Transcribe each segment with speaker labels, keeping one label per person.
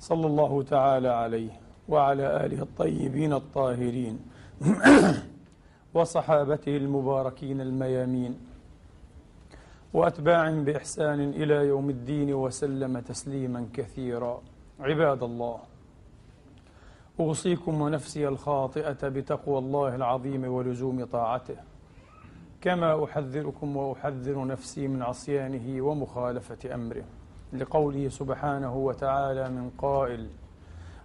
Speaker 1: صلى الله تعالى عليه وعلى آله الطيبين الطاهرين وصحابته المباركين الميامين وأتباعهم بإحسان إلى يوم الدين وسلم تسليما كثيرا عباد الله أوصيكم ونفسي الخاطئة بتقوى الله العظيم ولزوم طاعته كما أحذركم وأحذر نفسي من عصيانه ومخالفة أمره لقوله سبحانه وتعالى من قائل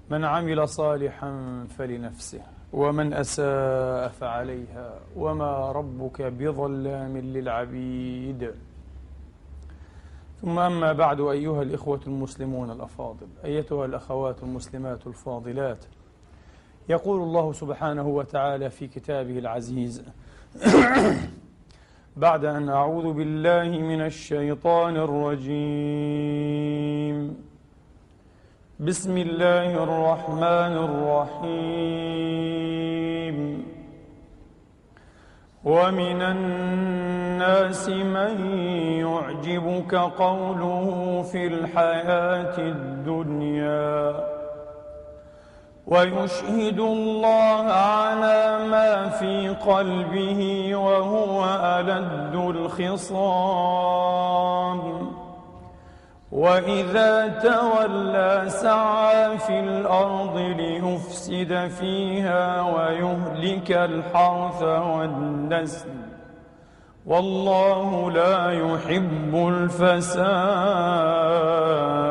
Speaker 1: من عمل صالحا فلنفسه ومن أساء فعليها وما ربك بظلام للعبيد ثم أما بعد أيها الإخوة المسلمون الأفاضل أيتها الأخوات المسلمات الفاضلات يقول الله سبحانه وتعالى في كتابه العزيز بعد أن أعوذ بالله من الشيطان الرجيم بسم الله الرحمن الرحيم ومن الناس من يعجبك قوله في الحياة الدنيا ويشهد الله على ما في قلبه وهو ألد الخصام وإذا تولى سعى في الأرض ليفسد فيها ويهلك الحرث والنسل والله لا يحب الفساد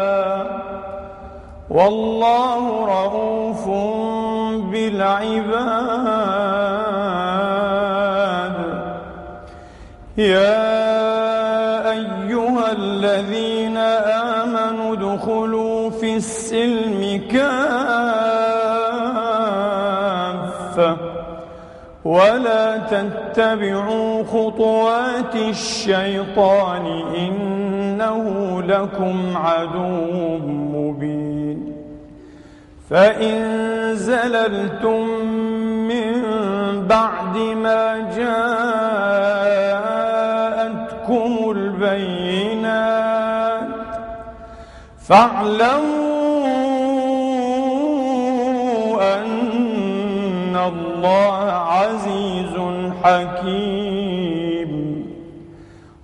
Speaker 1: والله رؤوف بالعباد يا أيها الذين آمنوا ادخلوا في السلم كافة ولا تتبعوا خطوات الشيطان إنه لكم عدو مبين فإن زللتم من بعد ما جاءتكم البينات فاعلموا أن الله عزيز حكيم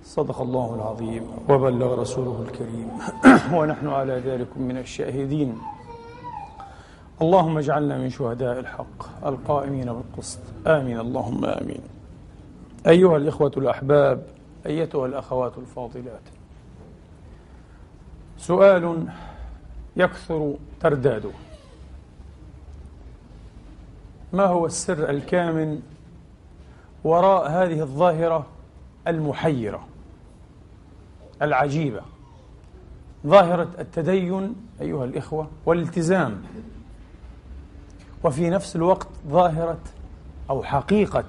Speaker 1: صدق الله العظيم وبلغ رسوله الكريم ونحن على ذلك من الشاهدين اللهم اجعلنا من شهداء الحق القائمين بالقسط آمين اللهم آمين أيها الإخوة الأحباب أيتها الأخوات الفاضلات سؤال يكثر ترداده ما هو السر الكامن وراء هذه الظاهرة المحيرة العجيبة ظاهرة التدين أيها الإخوة والالتزام وفي نفس الوقت ظاهرة أو حقيقة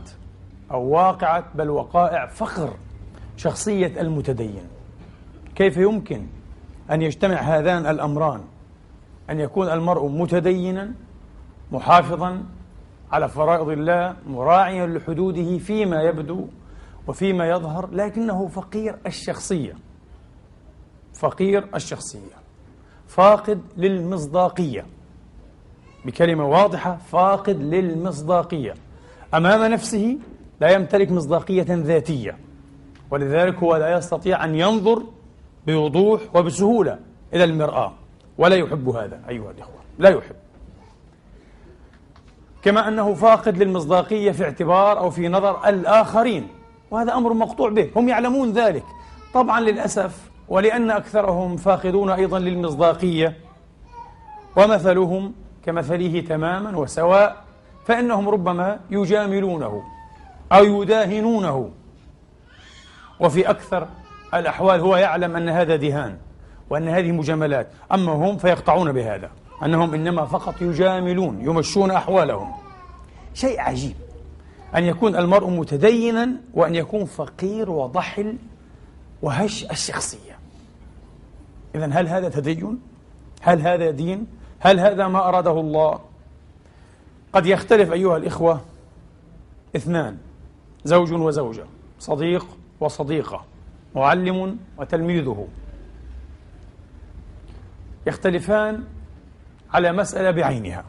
Speaker 1: أو واقعة بل وقائع فخر شخصية المتدين كيف يمكن أن يجتمع هذان الأمران أن يكون المرء متدينا محافظا على فرائض الله مراعيا لحدوده فيما يبدو وفيما يظهر لكنه فقير الشخصية فقير الشخصية فاقد للمصداقية بكلمة واضحة فاقد للمصداقية أمام نفسه لا يمتلك مصداقية ذاتية ولذلك هو لا يستطيع أن ينظر بوضوح وبسهولة إلى المرآة ولا يحب هذا أيها الإخوة لا يحب كما أنه فاقد للمصداقية في اعتبار أو في نظر الآخرين وهذا أمر مقطوع به هم يعلمون ذلك طبعا للأسف ولأن أكثرهم فاقدون أيضا للمصداقية ومثلهم كمثله تماما وسواء فإنهم ربما يجاملونه أو يداهنونه وفي أكثر الأحوال هو يعلم أن هذا دهان وأن هذه مجاملات أما هم فيقطعون بهذا أنهم إنما فقط يجاملون يمشون أحوالهم شيء عجيب أن يكون المرء متدينا وأن يكون فقير وضحل وهش الشخصية إذا هل هذا تدين؟ هل هذا دين؟ هل هذا ما أراده الله؟ قد يختلف أيها الإخوة اثنان زوج وزوجة صديق وصديقة معلم وتلميذه يختلفان على مسألة بعينها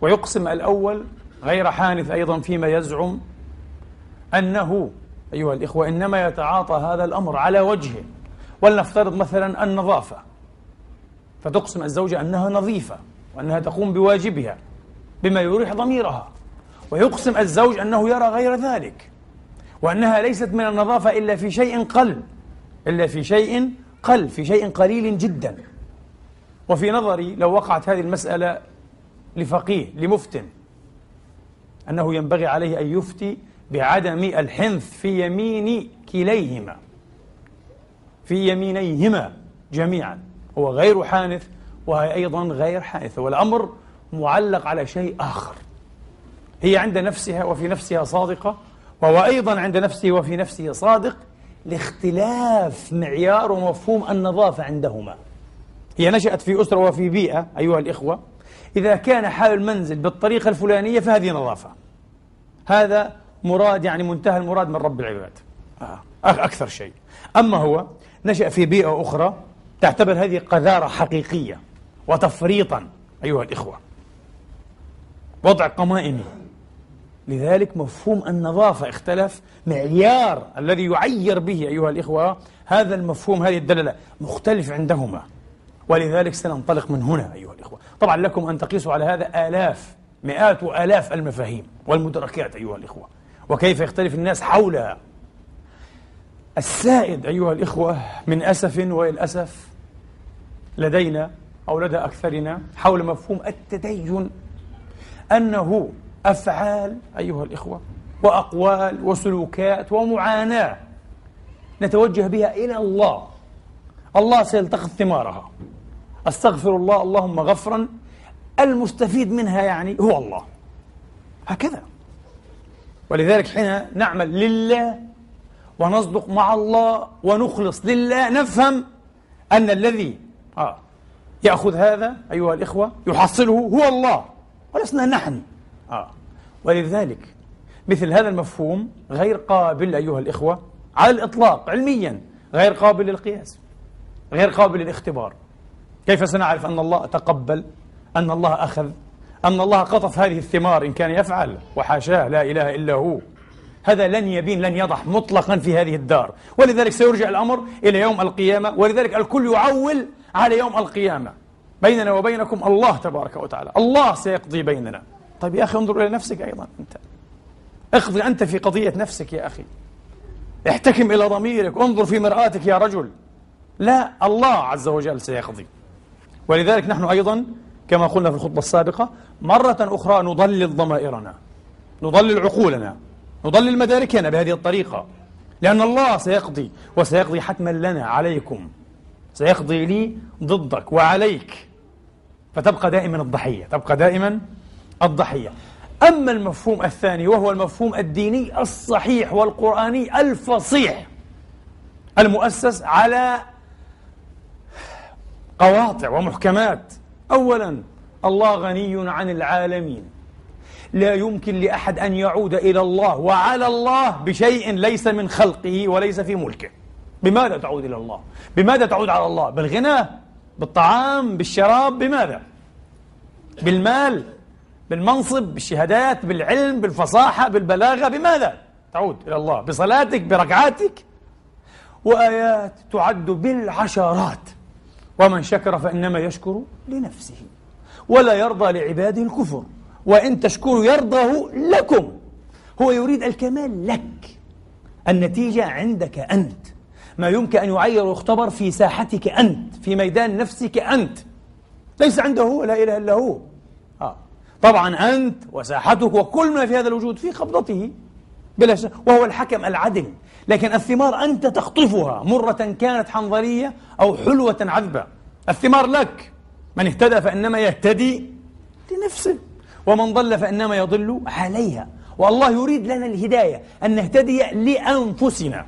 Speaker 1: ويقسم الأول غير حانث أيضا فيما يزعم أنه أيها الإخوة إنما يتعاطى هذا الأمر على وجهه ولنفترض مثلا النظافة فتقسم الزوجة أنها نظيفة وأنها تقوم بواجبها بما يريح ضميرها ويقسم الزوج أنه يرى غير ذلك وأنها ليست من النظافة إلا في شيء قل إلا في شيء قل في شيء قليل جدا وفي نظري لو وقعت هذه المسألة لفقيه لمفتن أنه ينبغي عليه أن يفتي بعدم الحنث في يمين كليهما في يمينيهما جميعا هو غير حانث وهي أيضا غير حانثة والأمر معلق على شيء آخر هي عند نفسها وفي نفسها صادقة وهو أيضا عند نفسه وفي نفسه صادق لاختلاف معيار ومفهوم النظافة عندهما هي نشأت في أسرة وفي بيئة أيها الإخوة إذا كان حال المنزل بالطريقة الفلانية فهذه نظافة هذا مراد يعني منتهى المراد من رب العباد آه، أكثر شيء أما هو نشأ في بيئة أخرى تعتبر هذه قذارة حقيقية وتفريطا أيها الإخوة وضع قمائم لذلك مفهوم النظافة اختلف معيار الذي يعير به أيها الإخوة هذا المفهوم هذه الدلالة مختلف عندهما ولذلك سننطلق من هنا أيها الإخوة طبعا لكم أن تقيسوا على هذا آلاف مئات وآلاف المفاهيم والمدركات أيها الإخوة وكيف يختلف الناس حولها السائد أيها الإخوة من أسف وللأسف لدينا أو لدى أكثرنا حول مفهوم التدين أنه أفعال أيها الإخوة وأقوال وسلوكات ومعاناة نتوجه بها إلى الله الله سيلتقط ثمارها أستغفر الله اللهم غفرا المستفيد منها يعني هو الله هكذا ولذلك حين نعمل لله ونصدق مع الله ونخلص لله نفهم أن الذي آه. يأخذ هذا أيها الإخوة يحصله هو الله ولسنا نحن آه. ولذلك مثل هذا المفهوم غير قابل أيها الإخوة على الإطلاق علميا غير قابل للقياس غير قابل للاختبار كيف سنعرف أن الله تقبل أن الله أخذ أن الله قطف هذه الثمار إن كان يفعل وحاشاه لا إله إلا هو هذا لن يبين لن يضح مطلقا في هذه الدار ولذلك سيرجع الأمر إلى يوم القيامة ولذلك الكل يعول على يوم القيامة بيننا وبينكم الله تبارك وتعالى الله سيقضي بيننا طيب يا أخي انظر إلى نفسك أيضا أنت اقضي أنت في قضية نفسك يا أخي احتكم إلى ضميرك انظر في مرآتك يا رجل لا الله عز وجل سيقضي ولذلك نحن أيضا كما قلنا في الخطبة السابقة مرة أخرى نضلل ضمائرنا نضلل عقولنا نضلل مداركنا بهذه الطريقة لأن الله سيقضي وسيقضي حتما لنا عليكم سيقضي لي ضدك وعليك فتبقى دائما الضحية تبقى دائما الضحية أما المفهوم الثاني وهو المفهوم الديني الصحيح والقرآني الفصيح المؤسس على قواطع ومحكمات أولا الله غني عن العالمين لا يمكن لأحد أن يعود إلى الله وعلى الله بشيء ليس من خلقه وليس في ملكه بماذا تعود إلى الله بماذا تعود على الله بالغنى بالطعام بالشراب بماذا بالمال بالمنصب بالشهادات بالعلم بالفصاحة بالبلاغة بماذا تعود إلى الله بصلاتك بركعاتك وآيات تعد بالعشرات ومن شكر فإنما يشكر لنفسه ولا يرضى لعباده الكفر وإن تشكروا يرضاه لكم هو يريد الكمال لك النتيجة عندك أنت ما يمكن أن يعير ويختبر في ساحتك أنت في ميدان نفسك أنت ليس عنده هو لا إله إلا هو آه. طبعا أنت وساحتك وكل ما في هذا الوجود في قبضته بلا شك وهو الحكم العدل لكن الثمار أنت تخطفها مرة كانت حنظلية أو حلوة عذبة الثمار لك من اهتدى فإنما يهتدي لنفسه ومن ضل فإنما يضل عليها والله يريد لنا الهداية أن نهتدي لأنفسنا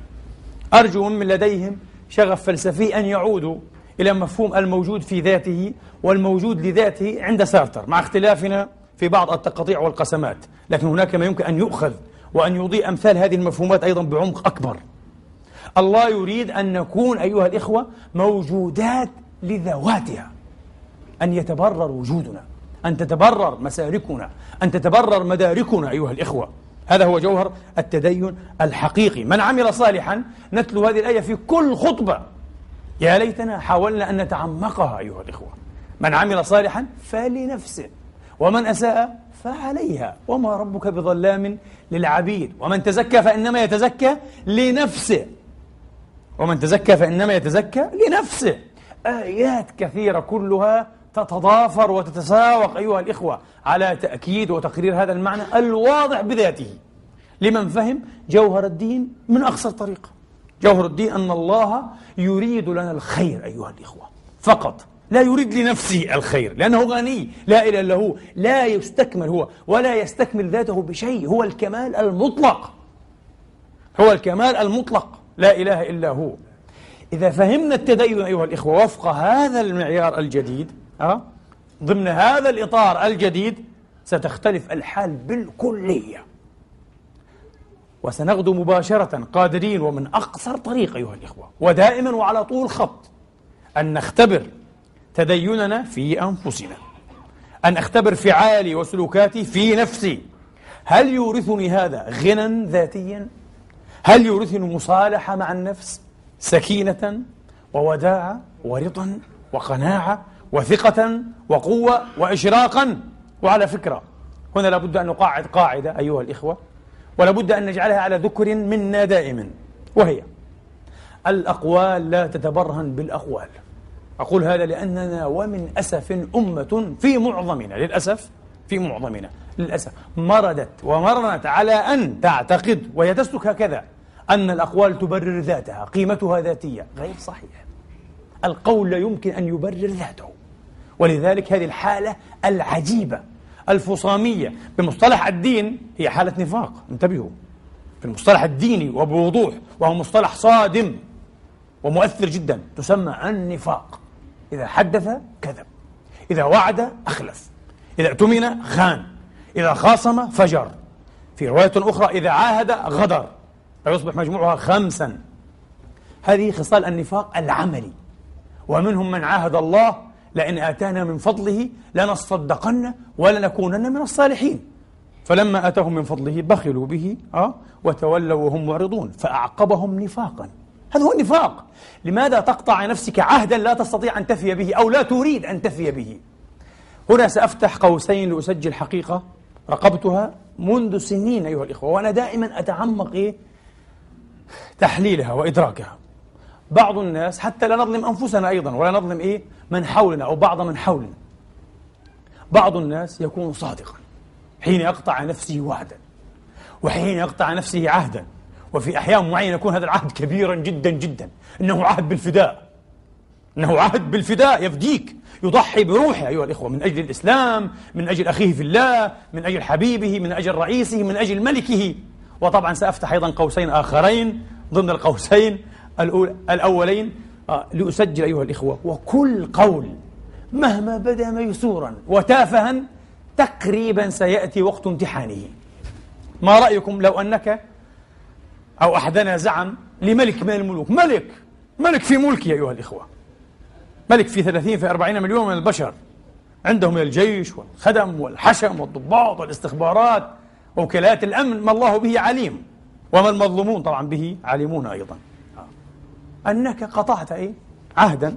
Speaker 1: أرجو من لديهم شغف فلسفي أن يعودوا إلى مفهوم الموجود في ذاته والموجود لذاته عند سارتر مع اختلافنا في بعض التقاطيع والقسمات لكن هناك ما يمكن أن يؤخذ وأن يضيء أمثال هذه المفهومات أيضا بعمق أكبر الله يريد أن نكون أيها الإخوة موجودات لذواتها أن يتبرر وجودنا أن تتبرر مساركنا أن تتبرر مداركنا أيها الإخوة هذا هو جوهر التدين الحقيقي من عمل صالحا نتلو هذه الآية في كل خطبة يا ليتنا حاولنا أن نتعمقها أيها الإخوة من عمل صالحا فلنفسه ومن أساء فعليها وما ربك بظلام للعبيد ومن تزكى فإنما يتزكى لنفسه ومن تزكى فإنما يتزكى لنفسه آيات كثيرة كلها تتضافر وتتساوق أيها الإخوة على تأكيد وتقرير هذا المعنى الواضح بذاته لمن فهم جوهر الدين من أقصر طريقة جوهر الدين أن الله يريد لنا الخير أيها الإخوة فقط لا يريد لنفسه الخير لأنه غني لا إله إلا هو لا يستكمل هو ولا يستكمل ذاته بشيء هو الكمال المطلق هو الكمال المطلق لا إله إلا هو إذا فهمنا التدين أيها الإخوة وفق هذا المعيار الجديد أه؟ ضمن هذا الإطار الجديد ستختلف الحال بالكلية وسنغدو مباشرة قادرين ومن أقصر طريق أيها الإخوة ودائما وعلى طول خط أن نختبر تديننا في أنفسنا أن أختبر فعالي وسلوكاتي في نفسي هل يورثني هذا غنى ذاتيا؟ هل يورثني مصالحة مع النفس؟ سكينة ووداعة ورضا وقناعة وثقة وقوة وإشراقا وعلى فكرة هنا لابد أن نقاعد قاعدة أيها الإخوة ولابد أن نجعلها على ذكر منا دائما وهي الأقوال لا تتبرهن بالأقوال أقول هذا لأننا ومن أسف أمة في معظمنا للأسف في معظمنا للأسف مردت ومرنت على أن تعتقد وهي تسلك هكذا أن الأقوال تبرر ذاتها قيمتها ذاتية غير صحيح القول لا يمكن أن يبرر ذاته ولذلك هذه الحالة العجيبة الفصامية بمصطلح الدين هي حالة نفاق انتبهوا في المصطلح الديني وبوضوح وهو مصطلح صادم ومؤثر جدا تسمى النفاق إذا حدث كذب إذا وعد أخلف إذا اؤتمن خان إذا خاصم فجر في رواية أخرى إذا عاهد غدر فيصبح مجموعها خمسا هذه خصال النفاق العملي ومنهم من عاهد الله لئن آتانا من فضله لنصدقن ولنكونن من الصالحين فلما آتاهم من فضله بخلوا به أه وتولوا وهم معرضون فأعقبهم نفاقا هذا هو النفاق لماذا تقطع نفسك عهدا لا تستطيع أن تفي به أو لا تريد أن تفي به هنا سأفتح قوسين لأسجل حقيقة رقبتها منذ سنين أيها الإخوة وأنا دائما أتعمق إيه؟ تحليلها وإدراكها بعض الناس حتى لا نظلم أنفسنا أيضا ولا نظلم إيه من حولنا أو بعض من حولنا بعض الناس يكون صادقا حين يقطع نفسه وعدا وحين يقطع نفسه عهدا وفي أحيان معينة يكون هذا العهد كبيرا جدا جدا إنه عهد بالفداء إنه عهد بالفداء يفديك يضحي بروحه أيها الإخوة من أجل الإسلام من أجل أخيه في الله من أجل حبيبه من أجل رئيسه من أجل ملكه وطبعا سأفتح أيضا قوسين آخرين ضمن القوسين الأولين آه، لأسجل أيها الإخوة وكل قول مهما بدا ميسورا وتافها تقريبا سيأتي وقت امتحانه ما رأيكم لو أنك أو أحدنا زعم لملك من الملوك ملك ملك في ملكي أيها الإخوة ملك في ثلاثين في أربعين مليون من البشر عندهم الجيش والخدم والحشم والضباط والاستخبارات ووكالات الأمن ما الله به عليم وما المظلومون طبعا به عليمون أيضا أنك قطعت إيه؟ عهدا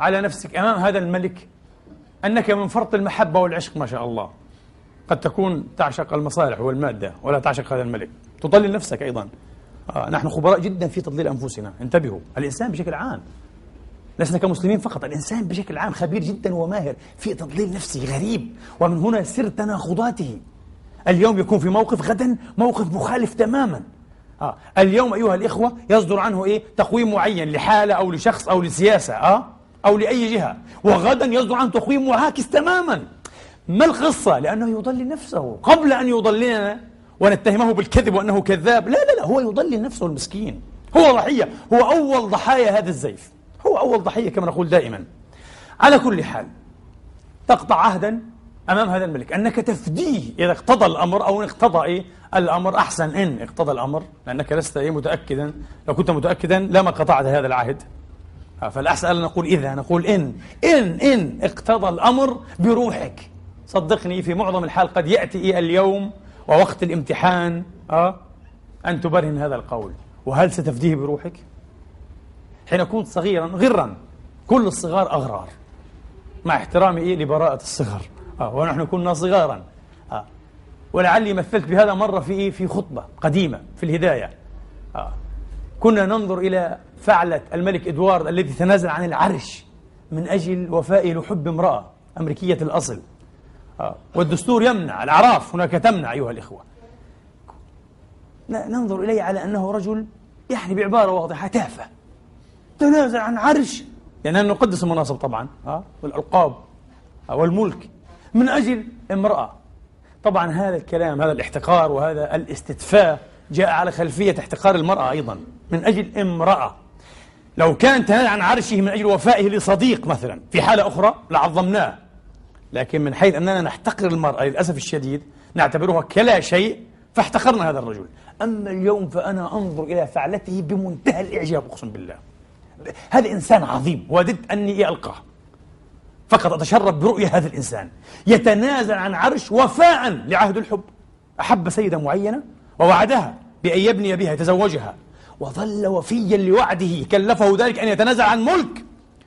Speaker 1: على نفسك أمام هذا الملك أنك من فرط المحبة والعشق ما شاء الله قد تكون تعشق المصالح والمادة ولا تعشق هذا الملك تضلل نفسك أيضا آه نحن خبراء جدا في تضليل أنفسنا انتبهوا الإنسان بشكل عام لسنا كمسلمين فقط الإنسان بشكل عام خبير جدا وماهر في تضليل نفسه غريب ومن هنا سر تناقضاته اليوم يكون في موقف غدا موقف مخالف تماما آه. اليوم أيها الإخوة يصدر عنه إيه؟ تقويم معين لحالة أو لشخص أو لسياسة آه؟ أو لأي جهة وغدا يصدر عنه تقويم معاكس تماما ما القصة؟ لأنه يضلل نفسه قبل أن يضللنا ونتهمه بالكذب وأنه كذاب لا لا لا هو يضلل نفسه المسكين هو ضحية هو أول ضحايا هذا الزيف هو أول ضحية كما نقول دائما على كل حال تقطع عهدا أمام هذا الملك أنك تفديه إذا اقتضى الأمر أو اقتضى إيه الأمر أحسن إن اقتضى الأمر لأنك لست إيه متأكدا لو كنت متأكدا لما قطعت هذا العهد آه، فالأحسن أن نقول إذا نقول إن إن إن اقتضى الأمر بروحك صدقني في معظم الحال قد يأتي إيه اليوم ووقت الامتحان أه أن تبرهن هذا القول وهل ستفديه بروحك؟ حين كنت صغيرا غرا كل الصغار أغرار مع احترامي إيه لبراءة الصغر أه ونحن كنا صغارا ولعلي مثلت بهذا مرة في إيه؟ في خطبة قديمة في الهداية آه. كنا ننظر إلى فعلة الملك إدوارد الذي تنازل عن العرش من أجل وفائه لحب امرأة أمريكية الأصل آه. والدستور يمنع الأعراف هناك تمنع أيها الإخوة ننظر إليه على أنه رجل يعني بعبارة واضحة تافه تنازل عن عرش يعني نقدس المناصب طبعا آه. والألقاب آه. والملك من أجل امرأة طبعا هذا الكلام هذا الاحتقار وهذا الاستدفاء جاء على خلفية احتقار المرأة أيضا من أجل امرأة لو كان تنال عن عرشه من أجل وفائه لصديق مثلا في حالة أخرى لعظمناه لكن من حيث أننا نحتقر المرأة للأسف الشديد نعتبرها كلا شيء فاحتقرنا هذا الرجل أما اليوم فأنا أنظر إلى فعلته بمنتهى الإعجاب أقسم بالله هذا إنسان عظيم وددت أني ألقاه فقط أتشرف برؤية هذا الإنسان يتنازل عن عرش وفاء لعهد الحب أحب سيدة معينة ووعدها بأن يبني بها يتزوجها وظل وفيا لوعده كلفه ذلك أن يتنازل عن ملك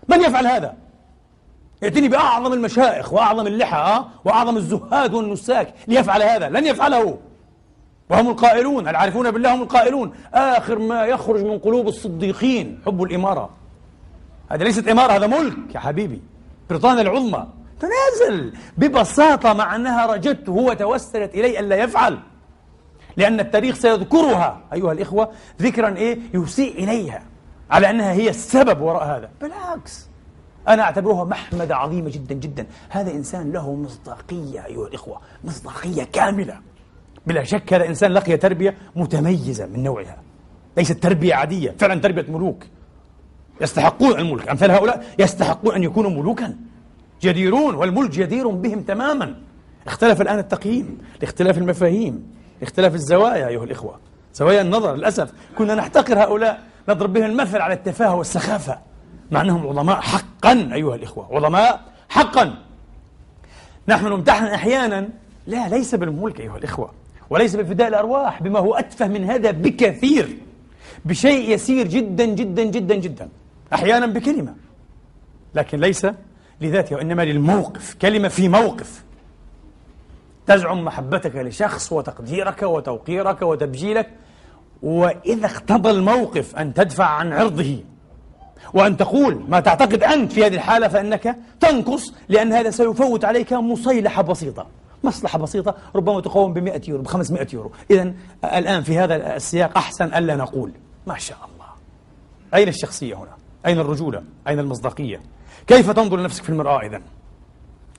Speaker 1: من يفعل هذا؟ يأتيني بأعظم المشائخ وأعظم اللحى آه، وأعظم الزهاد والنساك ليفعل هذا لن يفعله وهم القائلون العارفون بالله هم القائلون آخر ما يخرج من قلوب الصديقين حب الإمارة هذا ليست إمارة هذا ملك يا حبيبي بريطانيا العظمى تنازل ببساطة مع أنها رجت هو توسلت إلي ألا يفعل لأن التاريخ سيذكرها أيها الإخوة ذكرا إيه يسيء إليها على أنها هي السبب وراء هذا بالعكس أنا أعتبرها محمدة عظيمة جدا جدا هذا إنسان له مصداقية أيها الإخوة مصداقية كاملة بلا شك هذا إنسان لقي تربية متميزة من نوعها ليست تربية عادية فعلا تربية ملوك يستحقون الملك أمثال هؤلاء يستحقون أن يكونوا ملوكا جديرون والملك جدير بهم تماما اختلف الآن التقييم لاختلاف المفاهيم اختلاف الزوايا أيها الإخوة زوايا النظر للأسف كنا نحتقر هؤلاء نضرب بهم المثل على التفاهة والسخافة مع أنهم عظماء حقا أيها الإخوة عظماء حقا نحن نمتحن أحيانا لا ليس بالملك أيها الإخوة وليس بفداء الأرواح بما هو أتفه من هذا بكثير بشيء يسير جدا جدا جدا جدا أحيانا بكلمة لكن ليس لذاتها وإنما للموقف كلمة في موقف تزعم محبتك لشخص وتقديرك وتوقيرك وتبجيلك وإذا اقتضى الموقف أن تدفع عن عرضه وأن تقول ما تعتقد أنت في هذه الحالة فإنك تنقص لأن هذا سيفوت عليك مصيلحة بسيطة مصلحة بسيطة ربما تقوم ب 100 يورو ب 500 يورو إذا الآن في هذا السياق أحسن ألا نقول ما شاء الله أين الشخصية هنا؟ أين الرجولة؟ أين المصداقية؟ كيف تنظر لنفسك في المرآة إذا؟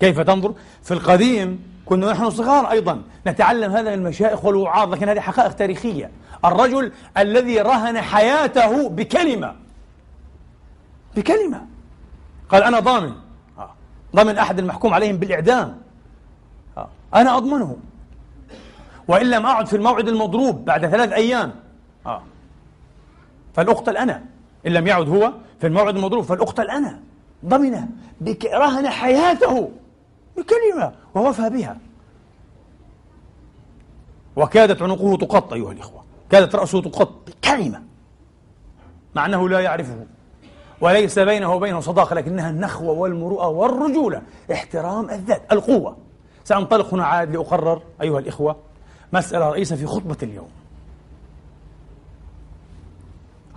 Speaker 1: كيف تنظر؟ في القديم كنا نحن صغار أيضا نتعلم هذا من المشائخ والوعاظ لكن هذه حقائق تاريخية الرجل الذي رهن حياته بكلمة بكلمة قال أنا ضامن آه. ضمن أحد المحكوم عليهم بالإعدام آه. أنا أضمنه وإن لم أعد في الموعد المضروب بعد ثلاث أيام آه. فلأقتل أنا إن لم يعد هو في الموعد المضروب فالأخت الآن ضمن بك رهن حياته بكلمة ووفى بها وكادت عنقه تقط أيها الإخوة كادت رأسه تقط بكلمة مع أنه لا يعرفه وليس بينه وبينه صداقة لكنها النخوة والمروءة والرجولة احترام الذات القوة سأنطلق هنا عاد لأقرر أيها الإخوة مسألة رئيسة في خطبة اليوم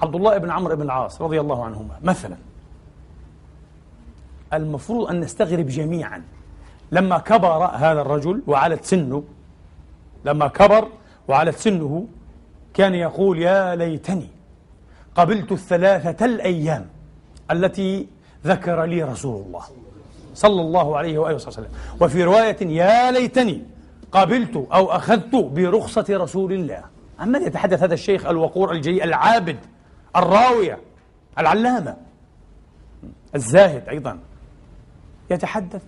Speaker 1: عبد الله بن عمرو بن العاص رضي الله عنهما مثلا المفروض أن نستغرب جميعا لما كبر هذا الرجل وعلت سنه لما كبر وعلت سنه كان يقول يا ليتني قبلت الثلاثة الأيام التي ذكر لي رسول الله صلى الله عليه وآله وسلم وفي رواية يا ليتني قبلت أو أخذت برخصة رسول الله عن من يتحدث هذا الشيخ الوقور الجليل العابد الراوية العلامة الزاهد أيضا يتحدث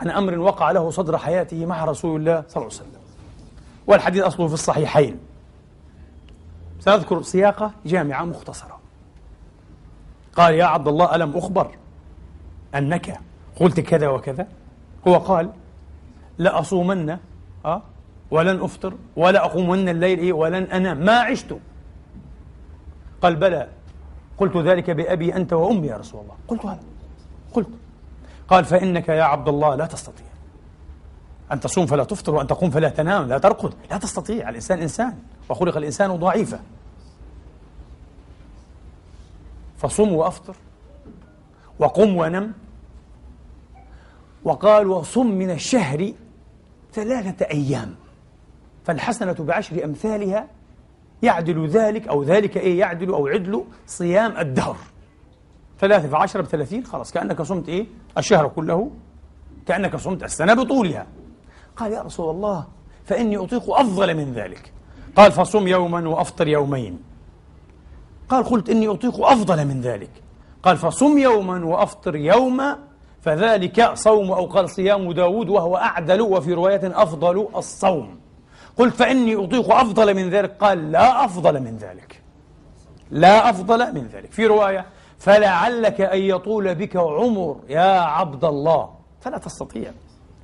Speaker 1: عن أمر وقع له صدر حياته مع رسول الله صلى الله عليه وسلم والحديث أصله في الصحيحين سأذكر سياقة جامعة مختصرة قال يا عبد الله ألم أخبر أنك قلت كذا وكذا هو قال لأصومن أه ولن أفطر ولا أقومن الليل إيه ولن أنام ما عشت قال بلى قلت ذلك بأبي أنت وأمي يا رسول الله قلت هذا قلت قال فإنك يا عبد الله لا تستطيع أن تصوم فلا تفطر وأن تقوم فلا تنام لا ترقد لا تستطيع الإنسان إنسان وخلق الإنسان ضعيفا فصم وأفطر وقم ونم وقال وصم من الشهر ثلاثة أيام فالحسنة بعشر أمثالها يعدل ذلك أو ذلك إيه يعدل أو عدل صيام الدهر ثلاثة في عشرة بثلاثين خلاص كأنك صمت إيه الشهر كله كأنك صمت السنة بطولها قال يا رسول الله فإني أطيق أفضل من ذلك قال فصم يوما وأفطر يومين قال قلت إني أطيق أفضل من ذلك قال فصم يوما وأفطر يوما فذلك صوم أو قال صيام داود وهو أعدل وفي رواية أفضل الصوم قلت فإني أطيق أفضل من ذلك قال لا أفضل من ذلك لا أفضل من ذلك في رواية فلعلك أن يطول بك عمر يا عبد الله فلا تستطيع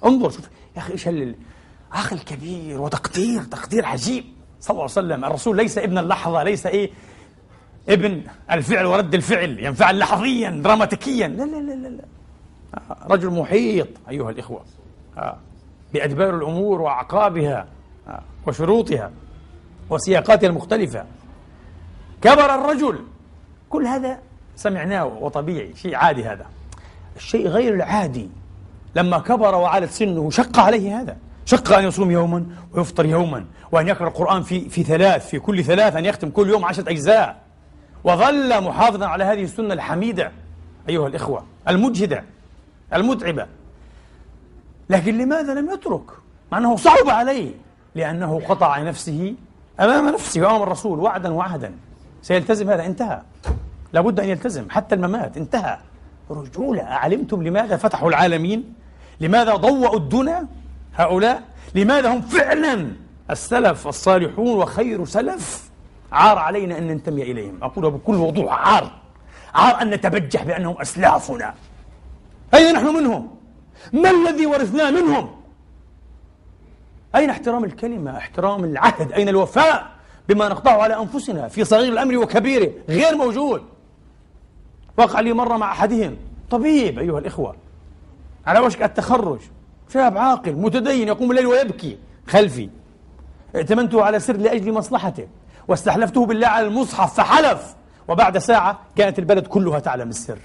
Speaker 1: انظر شوف يا أخي إيش عقل كبير وتقدير تقدير عجيب صلى الله عليه وسلم الرسول ليس ابن اللحظة ليس إيه ابن الفعل ورد الفعل ينفعل لحظيا دراماتيكيا لا لا لا لا آه، رجل محيط أيها الإخوة آه، بأدبار الأمور وأعقابها وشروطها وسياقاتها المختلفة كبر الرجل كل هذا سمعناه وطبيعي شيء عادي هذا الشيء غير العادي لما كبر وعلت سنه شق عليه هذا شق أن يصوم يوما ويفطر يوما وأن يقرأ القرآن في, في ثلاث في كل ثلاث أن يختم كل يوم عشرة أجزاء وظل محافظا على هذه السنة الحميدة أيها الإخوة المجهدة المتعبة لكن لماذا لم يترك؟ مع أنه صعب عليه لأنه قطع نفسه أمام نفسه وأمام الرسول وعدا وعهدا سيلتزم هذا انتهى لابد أن يلتزم حتى الممات انتهى رجولة أعلمتم لماذا فتحوا العالمين لماذا ضوأوا الدنا هؤلاء لماذا هم فعلا السلف الصالحون وخير سلف عار علينا أن ننتمي إليهم أقول بكل وضوح عار عار أن نتبجح بأنهم أسلافنا أين نحن منهم ما الذي ورثناه منهم أين احترام الكلمة احترام العهد أين الوفاء بما نقطعه على أنفسنا في صغير الأمر وكبيره غير موجود وقع لي مرة مع أحدهم طبيب أيها الإخوة على وشك التخرج شاب عاقل متدين يقوم الليل ويبكي خلفي ائتمنته على سر لأجل مصلحته واستحلفته بالله على المصحف فحلف وبعد ساعة كانت البلد كلها تعلم السر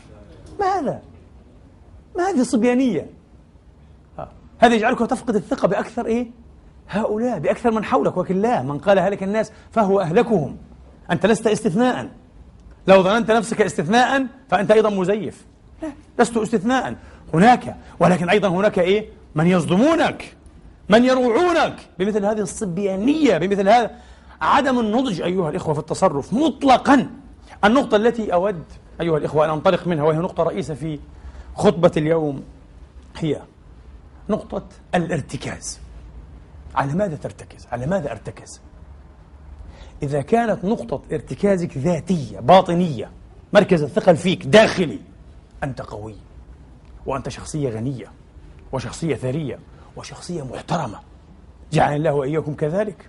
Speaker 1: ما هذا؟ ما هذه صبيانية؟ آه. هذا يجعلك تفقد الثقة بأكثر إيه؟ هؤلاء بأكثر من حولك وكلا من قال هلك الناس فهو أهلكهم أنت لست استثناء لو ظننت نفسك استثناء فأنت أيضا مزيف لا لست استثناء هناك ولكن أيضا هناك إيه من يصدمونك من يروعونك بمثل هذه الصبيانية بمثل هذا عدم النضج أيها الإخوة في التصرف مطلقا النقطة التي أود أيها الإخوة أن أنطلق منها وهي نقطة رئيسة في خطبة اليوم هي نقطة الارتكاز على ماذا ترتكز على ماذا أرتكز إذا كانت نقطة ارتكازك ذاتية باطنية مركز الثقل فيك داخلي أنت قوي وأنت شخصية غنية وشخصية ثرية وشخصية محترمة جعل الله وإياكم كذلك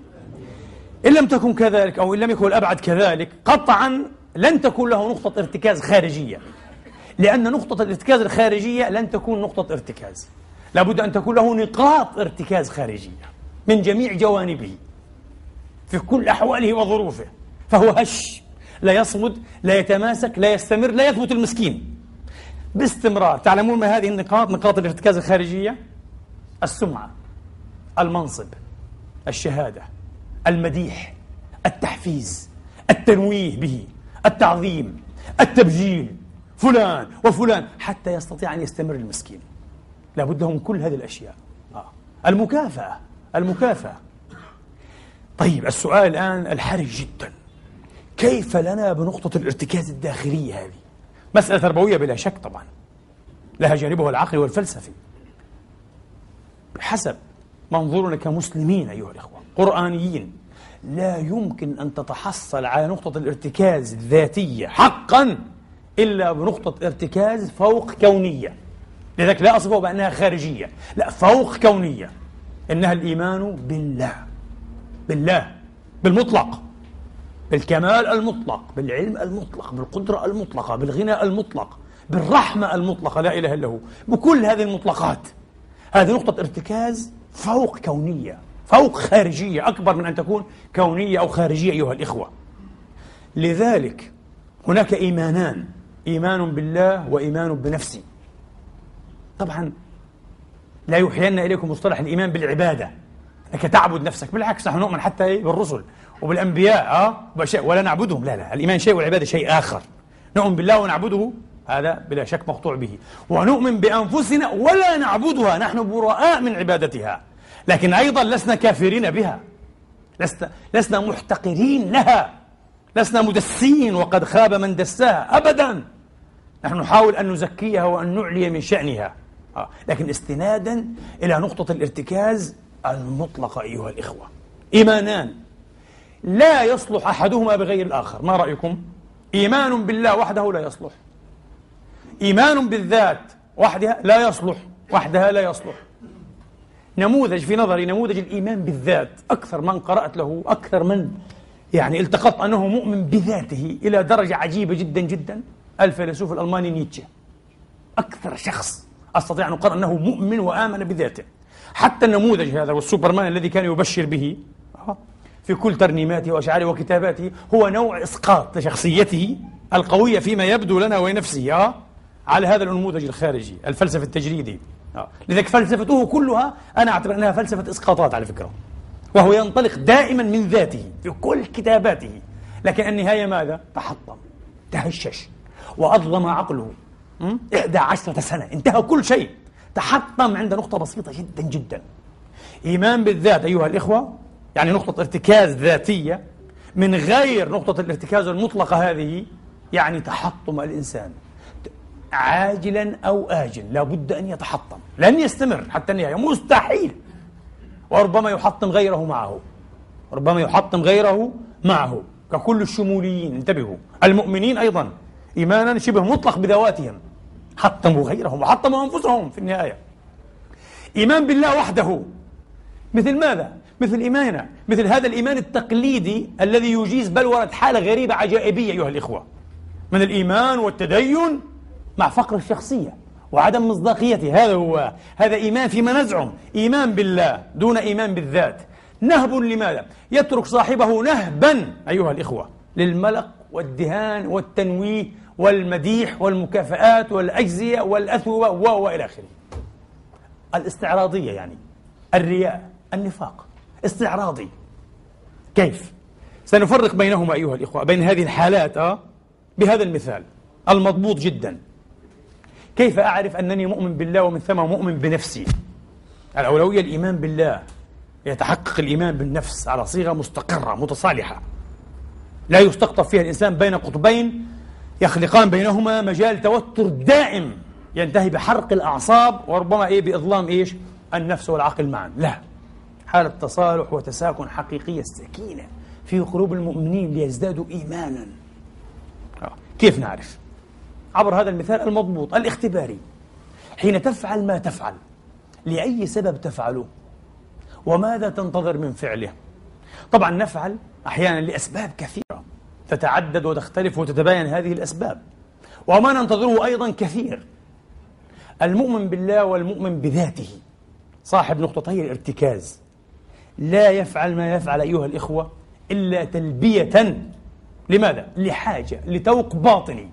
Speaker 1: إن لم تكن كذلك أو إن لم يكن الأبعد كذلك قطعا لن تكون له نقطة ارتكاز خارجية لأن نقطة الارتكاز الخارجية لن تكون نقطة ارتكاز لابد أن تكون له نقاط ارتكاز خارجية من جميع جوانبه في كل أحواله وظروفه فهو هش لا يصمد لا يتماسك لا يستمر لا يثبت المسكين باستمرار تعلمون ما هذه النقاط نقاط الارتكاز الخارجية السمعة المنصب الشهادة المديح التحفيز التنويه به التعظيم التبجيل فلان وفلان حتى يستطيع أن يستمر المسكين لابد له من كل هذه الأشياء آه. المكافأة المكافأة طيب السؤال الآن الحرج جدا كيف لنا بنقطة الارتكاز الداخلية هذه مسألة تربوية بلا شك طبعا لها جانبها العقلي والفلسفي حسب منظورنا كمسلمين أيها الإخوة قرآنيين لا يمكن أن تتحصل على نقطة الارتكاز الذاتية حقا إلا بنقطة ارتكاز فوق كونية لذلك لا أصفه بأنها خارجية لا فوق كونية إنها الإيمان بالله بالله بالمطلق بالكمال المطلق بالعلم المطلق بالقدرة المطلقة بالغنى المطلق بالرحمة المطلقة لا إله إلا هو بكل هذه المطلقات هذه نقطة ارتكاز فوق كونية فوق خارجية أكبر من أن تكون كونية أو خارجية أيها الإخوة لذلك هناك إيمانان إيمان بالله وإيمان بنفسي طبعا لا يوحينا إليكم مصطلح الإيمان بالعبادة أنك تعبد نفسك بالعكس نحن نؤمن حتى إيه؟ بالرسل وبالأنبياء أه ولا نعبدهم لا لا الإيمان شيء والعبادة شيء آخر نؤمن بالله ونعبده هذا بلا شك مقطوع به ونؤمن بأنفسنا ولا نعبدها نحن براء من عبادتها لكن أيضا لسنا كافرين بها لسنا, لسنا محتقرين لها لسنا مدسين وقد خاب من دساها أبدا نحن نحاول أن نزكيها وأن نعلي من شأنها آه. لكن استنادا إلى نقطة الارتكاز المطلقة أيها الإخوة إيمانان لا يصلح أحدهما بغير الآخر ما رأيكم؟ إيمان بالله وحده لا يصلح إيمان بالذات وحدها لا يصلح وحدها لا يصلح نموذج في نظري نموذج الإيمان بالذات أكثر من قرأت له أكثر من يعني التقط أنه مؤمن بذاته إلى درجة عجيبة جدا جدا الفيلسوف الألماني نيتشه أكثر شخص أستطيع أن أقر أنه مؤمن وآمن بذاته حتى النموذج هذا والسوبرمان الذي كان يبشر به في كل ترنيماته وأشعاره وكتاباته هو نوع إسقاط لشخصيته القوية فيما يبدو لنا ونفسه أه، على هذا النموذج الخارجي الفلسفي التجريدي أه. لذلك فلسفته كلها أنا أعتبر أنها فلسفة إسقاطات على فكرة وهو ينطلق دائما من ذاته في كل كتاباته لكن النهاية ماذا؟ تحطم تهشش وأظلم عقله إحدى عشرة سنة انتهى كل شيء تحطم عند نقطة بسيطة جدا جدا إيمان بالذات أيها الإخوة يعني نقطة ارتكاز ذاتية من غير نقطة الارتكاز المطلقة هذه يعني تحطم الإنسان عاجلا أو آجل لابد أن يتحطم لن يستمر حتى النهاية مستحيل وربما يحطم غيره معه ربما يحطم غيره معه ككل الشموليين انتبهوا المؤمنين أيضا إيمانا شبه مطلق بذواتهم حطموا غيرهم وحطموا أنفسهم في النهاية إيمان بالله وحده مثل ماذا؟ مثل إيماننا مثل هذا الإيمان التقليدي الذي يجيز بلورة حالة غريبة عجائبية أيها الإخوة من الإيمان والتدين مع فقر الشخصية وعدم مصداقيته هذا هو هذا إيمان فيما نزعم إيمان بالله دون إيمان بالذات نهب لماذا؟ يترك صاحبه نهبا أيها الإخوة للملق والدهان والتنويه والمديح والمكافآت والأجزية والأثوبة وإلى آخره الاستعراضية يعني الرياء النفاق استعراضي كيف؟ سنفرق بينهما أيها الإخوة بين هذه الحالات آه، بهذا المثال المضبوط جدا كيف أعرف أنني مؤمن بالله ومن ثم مؤمن بنفسي الأولوية الإيمان بالله يتحقق الإيمان بالنفس على صيغة مستقرة متصالحة لا يستقطب فيها الإنسان بين قطبين يخلقان بينهما مجال توتر دائم ينتهي بحرق الأعصاب وربما إيه بإظلام إيش النفس والعقل معا لا حالة تصالح وتساكن حقيقية سكينة في قلوب المؤمنين ليزدادوا إيمانا آه. كيف نعرف؟ عبر هذا المثال المضبوط الاختباري حين تفعل ما تفعل لأي سبب تفعله وماذا تنتظر من فعله طبعا نفعل أحيانا لأسباب كثيرة تتعدد وتختلف وتتباين هذه الأسباب وما ننتظره أيضا كثير المؤمن بالله والمؤمن بذاته صاحب نقطتي الارتكاز لا يفعل ما يفعل أيها الإخوة إلا تلبية لماذا؟ لحاجة لتوق باطني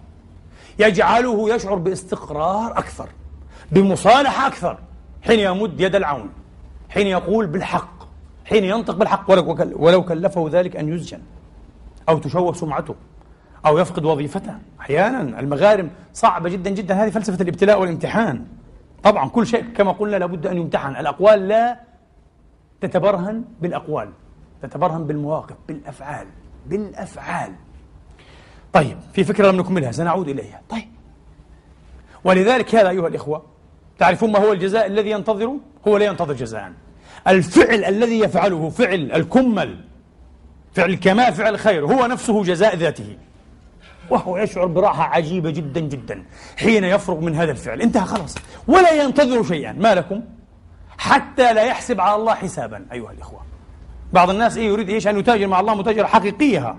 Speaker 1: يجعله يشعر باستقرار أكثر بمصالحة أكثر حين يمد يد العون حين يقول بالحق حين ينطق بالحق ولو كلفه ذلك أن يسجن أو تشوه سمعته أو يفقد وظيفته أحيانا المغارم صعبة جدا جدا هذه فلسفة الابتلاء والامتحان طبعا كل شيء كما قلنا لابد أن يمتحن الأقوال لا تتبرهن بالأقوال تتبرهن بالمواقف بالأفعال بالأفعال طيب في فكرة لم نكملها سنعود إليها طيب ولذلك هذا أيها الإخوة تعرفون ما هو الجزاء الذي ينتظره هو لا ينتظر جزاء الفعل الذي يفعله فعل الكمل فعل الكمال فعل خير هو نفسه جزاء ذاته وهو يشعر براحة عجيبة جدا جدا حين يفرغ من هذا الفعل انتهى خلاص ولا ينتظر شيئا ما لكم حتى لا يحسب على الله حسابا أيها الإخوة بعض الناس إيه يريد إيش أن يتاجر مع الله متاجرة حقيقية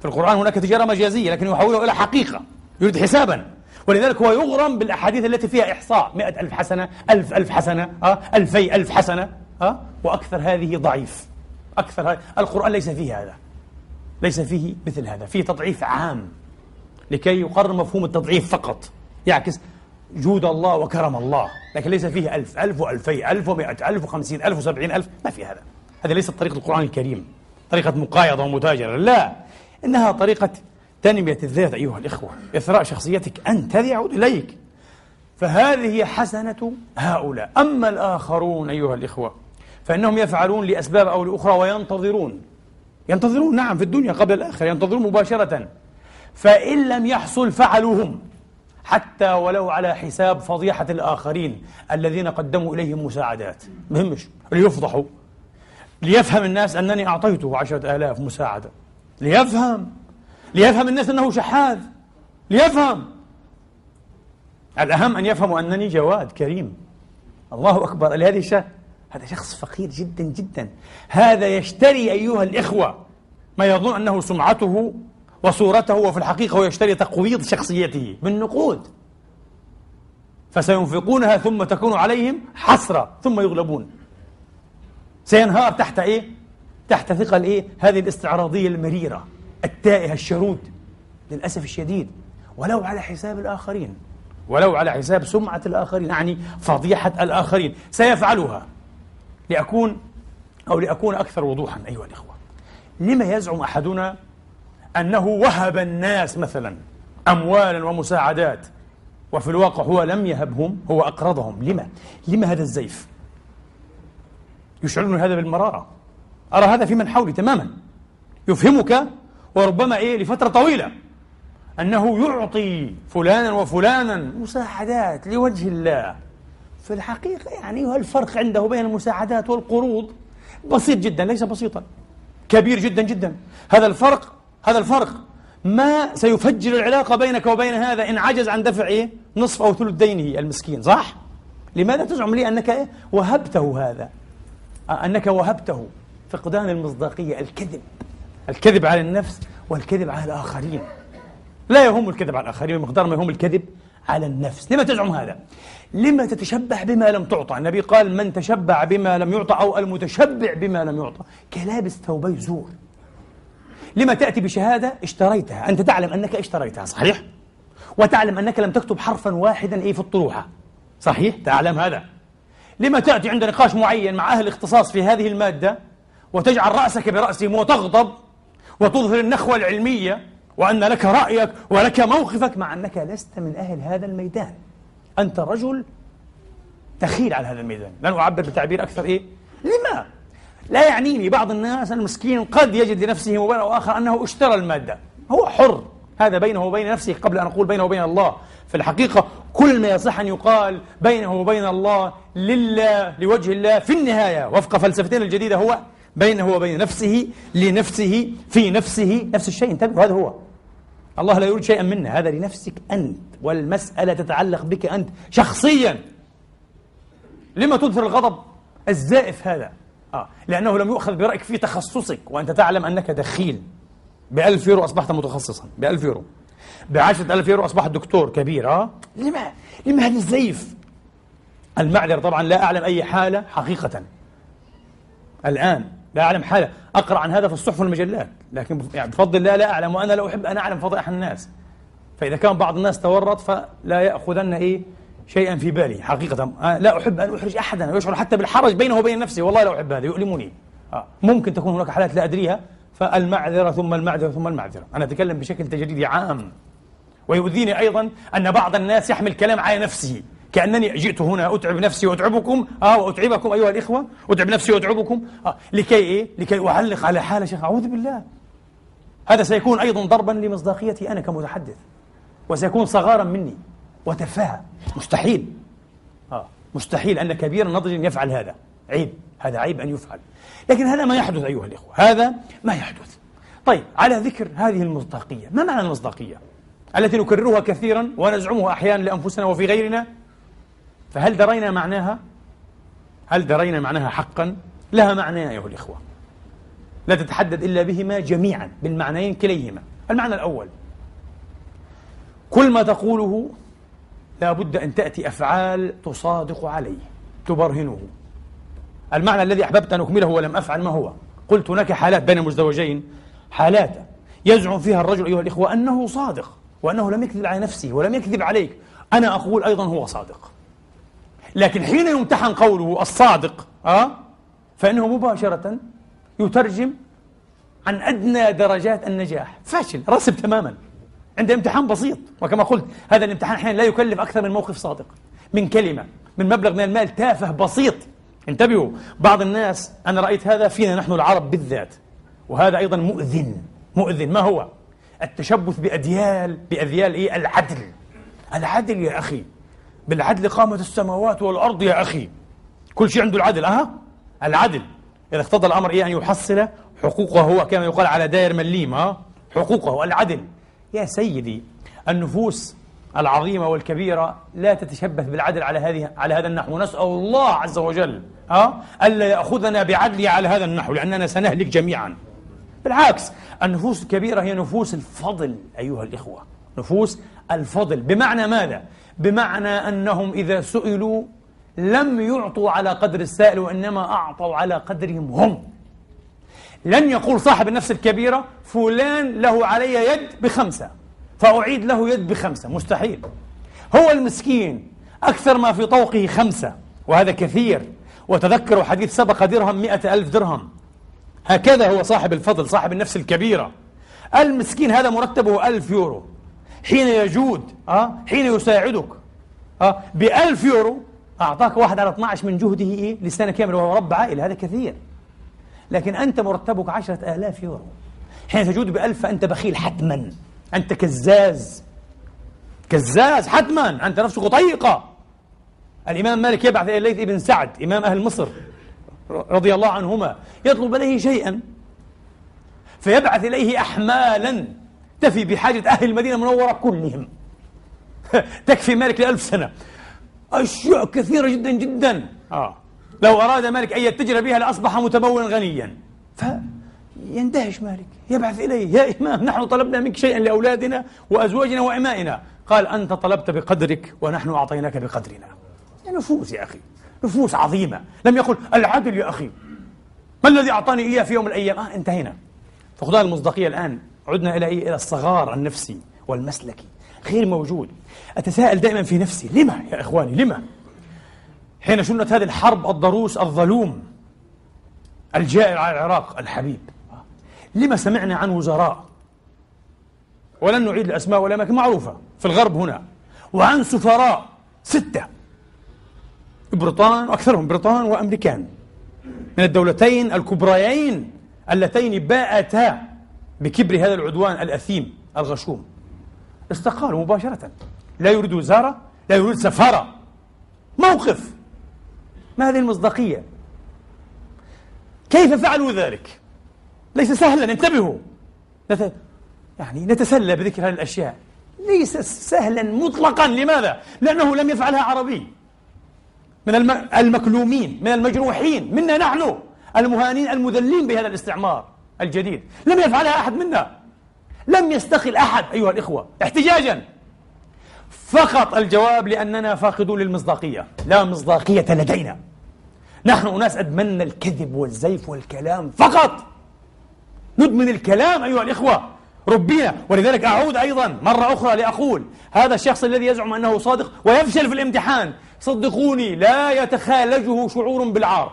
Speaker 1: في القرآن هناك تجارة مجازية لكن يحولها إلى حقيقة يريد حسابا ولذلك هو يغرم بالأحاديث التي فيها إحصاء مئة ألف حسنة ألف ألف حسنة آه، ألفي ألف حسنة آه، وأكثر هذه ضعيف أكثر هذا القرآن ليس فيه هذا ليس فيه مثل هذا فيه تضعيف عام لكي يقرر مفهوم التضعيف فقط يعكس جود الله وكرم الله لكن ليس فيه ألف ألف وألفي ألف ومائة ألف وخمسين ألف وسبعين ألف ما في هذا هذا ليس طريقة القرآن الكريم طريقة مقايضة ومتاجرة لا إنها طريقة تنمية الذات أيها الإخوة إثراء شخصيتك أنت هذا يعود إليك فهذه حسنة هؤلاء أما الآخرون أيها الإخوة فإنهم يفعلون لأسباب أو لأخرى وينتظرون ينتظرون نعم في الدنيا قبل الآخرة ينتظرون مباشرة فإن لم يحصل فعلوهم حتى ولو على حساب فضيحة الآخرين الذين قدموا إليهم مساعدات مهمش ليفضحوا ليفهم الناس أنني أعطيته عشرة آلاف مساعدة ليفهم ليفهم الناس أنه شحاذ ليفهم الأهم أن يفهموا أنني جواد كريم الله أكبر لهذه الشهر هذا شخص فقير جدا جدا هذا يشتري أيها الإخوة ما يظن أنه سمعته وصورته وفي الحقيقة هو يشتري تقويض شخصيته بالنقود فسينفقونها ثم تكون عليهم حسرة ثم يغلبون سينهار تحت إيه؟ تحت ثقل إيه؟ هذه الاستعراضية المريرة التائهة الشرود للأسف الشديد ولو على حساب الآخرين ولو على حساب سمعة الآخرين يعني فضيحة الآخرين سيفعلها لأكون أو لأكون أكثر وضوحا أيها الإخوة لما يزعم أحدنا أنه وهب الناس مثلا أموالا ومساعدات وفي الواقع هو لم يهبهم هو أقرضهم لما؟ لما هذا الزيف؟ يشعرني هذا بالمرارة أرى هذا في من حولي تماما يفهمك وربما إيه لفترة طويلة أنه يعطي فلانا وفلانا مساعدات لوجه الله في الحقيقة يعني الفرق عنده بين المساعدات والقروض بسيط جدا ليس بسيطا كبير جدا جدا هذا الفرق هذا الفرق ما سيفجر العلاقة بينك وبين هذا إن عجز عن دفع إيه؟ نصف أو ثلث دينه المسكين صح؟ لماذا تزعم لي أنك إيه؟ وهبته هذا أنك وهبته فقدان المصداقية الكذب الكذب على النفس والكذب على الآخرين لا يهم الكذب على الآخرين بمقدار ما يهم الكذب على النفس لما تزعم هذا؟ لما تتشبع بما لم تعطى النبي قال من تشبع بما لم يعطى أو المتشبع بما لم يعطى كلابس ثوبي زور لما تأتي بشهادة اشتريتها أنت تعلم أنك اشتريتها صحيح؟ وتعلم أنك لم تكتب حرفا واحدا إيه في الطروحة صحيح؟ تعلم هذا لما تأتي عند نقاش معين مع أهل اختصاص في هذه المادة وتجعل رأسك برأسهم وتغضب وتظهر النخوة العلمية وأن لك رأيك ولك موقفك مع أنك لست من أهل هذا الميدان أنت رجل دخيل على هذا الميدان لن أعبر بتعبير أكثر إيه لما لا يعنيني بعض الناس المسكين قد يجد لنفسه مبرر آخر أنه اشترى المادة هو حر هذا بينه وبين نفسه قبل أن أقول بينه وبين الله في الحقيقة كل ما يصح أن يقال بينه وبين الله لله لوجه الله في النهاية وفق فلسفتنا الجديدة هو بينه وبين نفسه لنفسه في نفسه نفس الشيء انتبهوا هذا هو الله لا يريد شيئا منا هذا لنفسك أنت والمسألة تتعلق بك أنت شخصيا لما تظهر الغضب الزائف هذا آه. لأنه لم يؤخذ برأيك في تخصصك وأنت تعلم أنك دخيل بألف يورو أصبحت متخصصا بألف يورو بعشرة ألف يورو أصبحت دكتور كبير آه؟ لما لما هذا الزيف المعذرة طبعا لا أعلم أي حالة حقيقة الآن لا أعلم حاله أقرأ عن هذا في الصحف والمجلات لكن يعني بفضل الله لا أعلم وأنا لا أحب أن أعلم فضائح الناس فإذا كان بعض الناس تورط فلا يأخذن إيه شيئا في بالي حقيقة لا أحب أن أحرج أحدا ويشعر حتى بالحرج بينه وبين نفسه والله لا أحب هذا يؤلمني آه، ممكن تكون هناك حالات لا أدريها فالمعذرة ثم المعذرة ثم المعذرة أنا أتكلم بشكل تجريدي عام ويؤذيني أيضا أن بعض الناس يحمل كلام على نفسه كأنني جئت هنا أتعب نفسي وأتعبكم آه وأتعبكم أيها الإخوة أتعب نفسي وأتعبكم آه لكي إيه؟ لكي أعلق على حال شيخ أعوذ بالله هذا سيكون أيضا ضربا لمصداقيتي أنا كمتحدث وسيكون صغارا مني وتفاهة مستحيل آه مستحيل أن كبيرا نضجا يفعل هذا عيب هذا عيب أن يفعل لكن هذا ما يحدث أيها الإخوة هذا ما يحدث طيب على ذكر هذه المصداقية ما معنى المصداقية؟ التي نكررها كثيرا ونزعمها أحيانا لأنفسنا وفي غيرنا فهل درينا معناها؟ هل درينا معناها حقا؟ لها معنى أيها الإخوة لا تتحدد إلا بهما جميعا بالمعنيين كليهما المعنى الأول كل ما تقوله لا بد أن تأتي أفعال تصادق عليه تبرهنه المعنى الذي أحببت أن أكمله ولم أفعل ما هو قلت هناك حالات بين مزدوجين حالات يزعم فيها الرجل أيها الإخوة أنه صادق وأنه لم يكذب على نفسه ولم يكذب عليك أنا أقول أيضا هو صادق لكن حين يمتحن قوله الصادق أه؟ فإنه مباشرة يترجم عن أدنى درجات النجاح فاشل رسب تماما عند امتحان بسيط وكما قلت هذا الامتحان حين لا يكلف أكثر من موقف صادق من كلمة من مبلغ من المال تافه بسيط انتبهوا بعض الناس أنا رأيت هذا فينا نحن العرب بالذات وهذا أيضا مؤذن مؤذن ما هو التشبث بأديال بأذيال إيه العدل العدل يا أخي بالعدل قامت السماوات والأرض يا أخي كل شيء عنده العدل أها العدل إذا اقتضى الأمر إيه أن يحصل حقوقه هو كما يقال على داير مليم ها حقوقه العدل يا سيدي النفوس العظيمة والكبيرة لا تتشبث بالعدل على هذه على هذا النحو نسأل الله عز وجل ها ألا يأخذنا بعدله على هذا النحو لأننا سنهلك جميعا بالعكس النفوس الكبيرة هي نفوس الفضل أيها الإخوة نفوس الفضل بمعنى ماذا؟ بمعنى أنهم إذا سئلوا لم يعطوا على قدر السائل وإنما أعطوا على قدرهم هم لن يقول صاحب النفس الكبيرة فلان له علي يد بخمسة فأعيد له يد بخمسة مستحيل هو المسكين أكثر ما في طوقه خمسة وهذا كثير وتذكروا حديث سبق درهم مئة ألف درهم هكذا هو صاحب الفضل صاحب النفس الكبيرة المسكين هذا مرتبه ألف يورو حين يجود أه؟ حين يساعدك أه؟ بألف يورو أعطاك واحد على 12 من جهده إيه؟ لسنة كاملة وهو رب عائلة هذا كثير لكن أنت مرتبك عشرة آلاف يورو حين تجود بألف فأنت بخيل حتما أنت كزاز كزاز حتما أنت نفسك طيقة الإمام مالك يبعث إلى الليث بن سعد إمام أهل مصر رضي الله عنهما يطلب إليه شيئا فيبعث إليه أحمالا تفي بحاجة أهل المدينة المنورة كلهم تكفي مالك لألف سنة أشياء كثيرة جدا جدا آه. لو أراد مالك أن يتجر بها لأصبح متبولا غنيا فيندهش مالك يبعث إليه يا إمام نحن طلبنا منك شيئا لأولادنا وأزواجنا وإمائنا قال أنت طلبت بقدرك ونحن أعطيناك بقدرنا نفوس يا أخي نفوس عظيمة لم يقل العدل يا أخي ما الذي أعطاني إياه في يوم من الأيام آه انتهينا فقدان المصداقية الآن عدنا إلى إيه؟ إلى الصغار النفسي والمسلكي غير موجود أتساءل دائما في نفسي لما يا إخواني لما حين شنت هذه الحرب الضروس الظلوم الجائر على العراق الحبيب لما سمعنا عن وزراء ولن نعيد الأسماء والاماكن معروفة في الغرب هنا وعن سفراء ستة بريطان وأكثرهم بريطان وأمريكان من الدولتين الكبريين اللتين باءتا بكبر هذا العدوان الأثيم الغشوم استقالوا مباشرة لا يريد وزارة لا يريد سفارة موقف ما هذه المصداقية كيف فعلوا ذلك ليس سهلا انتبهوا نت... يعني نتسلى بذكر هذه الأشياء ليس سهلا مطلقا لماذا؟ لأنه لم يفعلها عربي من الم... المكلومين من المجروحين منا نحن المهانين المذلين بهذا الاستعمار الجديد لم يفعلها أحد منا لم يستقل أحد أيها الإخوة احتجاجا فقط الجواب لأننا فاقدون للمصداقية لا مصداقية لدينا نحن أناس أدمنا الكذب والزيف والكلام فقط ندمن الكلام أيها الإخوة ربينا ولذلك أعود أيضا مرة أخرى لأقول هذا الشخص الذي يزعم أنه صادق ويفشل في الامتحان صدقوني لا يتخالجه شعور بالعار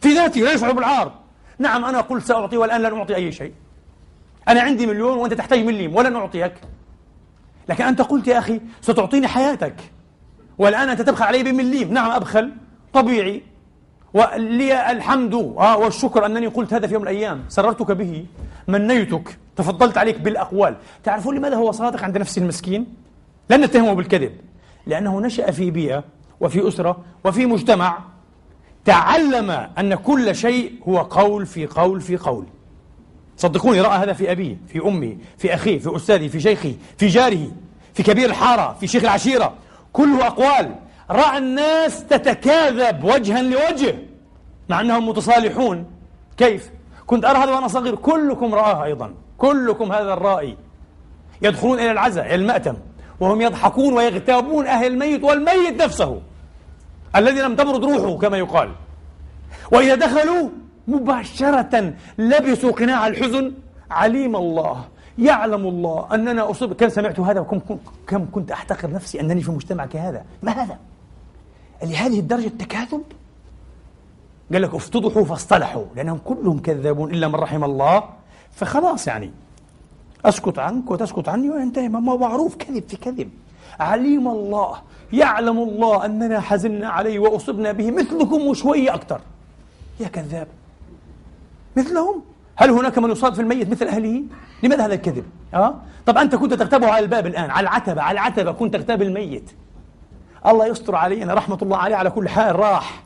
Speaker 1: في ذاته لا يشعر بالعار نعم أنا قلت سأعطي والآن لن أعطي أي شيء أنا عندي مليون وأنت تحتاج مليم ولن أعطيك لكن أنت قلت يا أخي ستعطيني حياتك والآن أنت تبخل علي بمليم نعم أبخل طبيعي ولي الحمد آه، والشكر أنني قلت هذا في يوم من الأيام سررتك به منيتك تفضلت عليك بالأقوال تعرفون لماذا هو صادق عند نفسه المسكين؟ لن نتهمه بالكذب لأنه نشأ في بيئة وفي أسرة وفي مجتمع تعلم أن كل شيء هو قول في قول في قول صدقوني رأى هذا في أبيه في أمه في أخيه في أستاذه في شيخه في جاره في كبير الحارة في شيخ العشيرة كله أقوال رأى الناس تتكاذب وجها لوجه مع أنهم متصالحون كيف؟ كنت أرى هذا وأنا صغير كلكم رآها أيضا كلكم هذا الرأي يدخلون إلى العزاء إلى المأتم وهم يضحكون ويغتابون أهل الميت والميت نفسه الذي لم تبرد روحه كما يقال وإذا دخلوا مباشرة لبسوا قناع الحزن عليم الله يعلم الله أننا أصيب كم سمعت هذا وكم كم كنت أحتقر نفسي أنني في مجتمع كهذا ما هذا؟ لهذه الدرجة التكاذب؟ قال لك افتضحوا فاصطلحوا لأنهم كلهم كذابون إلا من رحم الله فخلاص يعني أسكت عنك وتسكت عني وينتهي ما معروف كذب في كذب عليم الله يعلم الله أننا حزنا عليه وأصبنا به مثلكم وشوية أكثر يا كذاب مثلهم هل هناك من يصاب في الميت مثل أهله؟ لماذا هذا الكذب؟ أه؟ طب أنت كنت تغتابه على الباب الآن على العتبة على العتبة كنت تغتاب الميت الله يستر علينا رحمة الله عليه على كل حال راح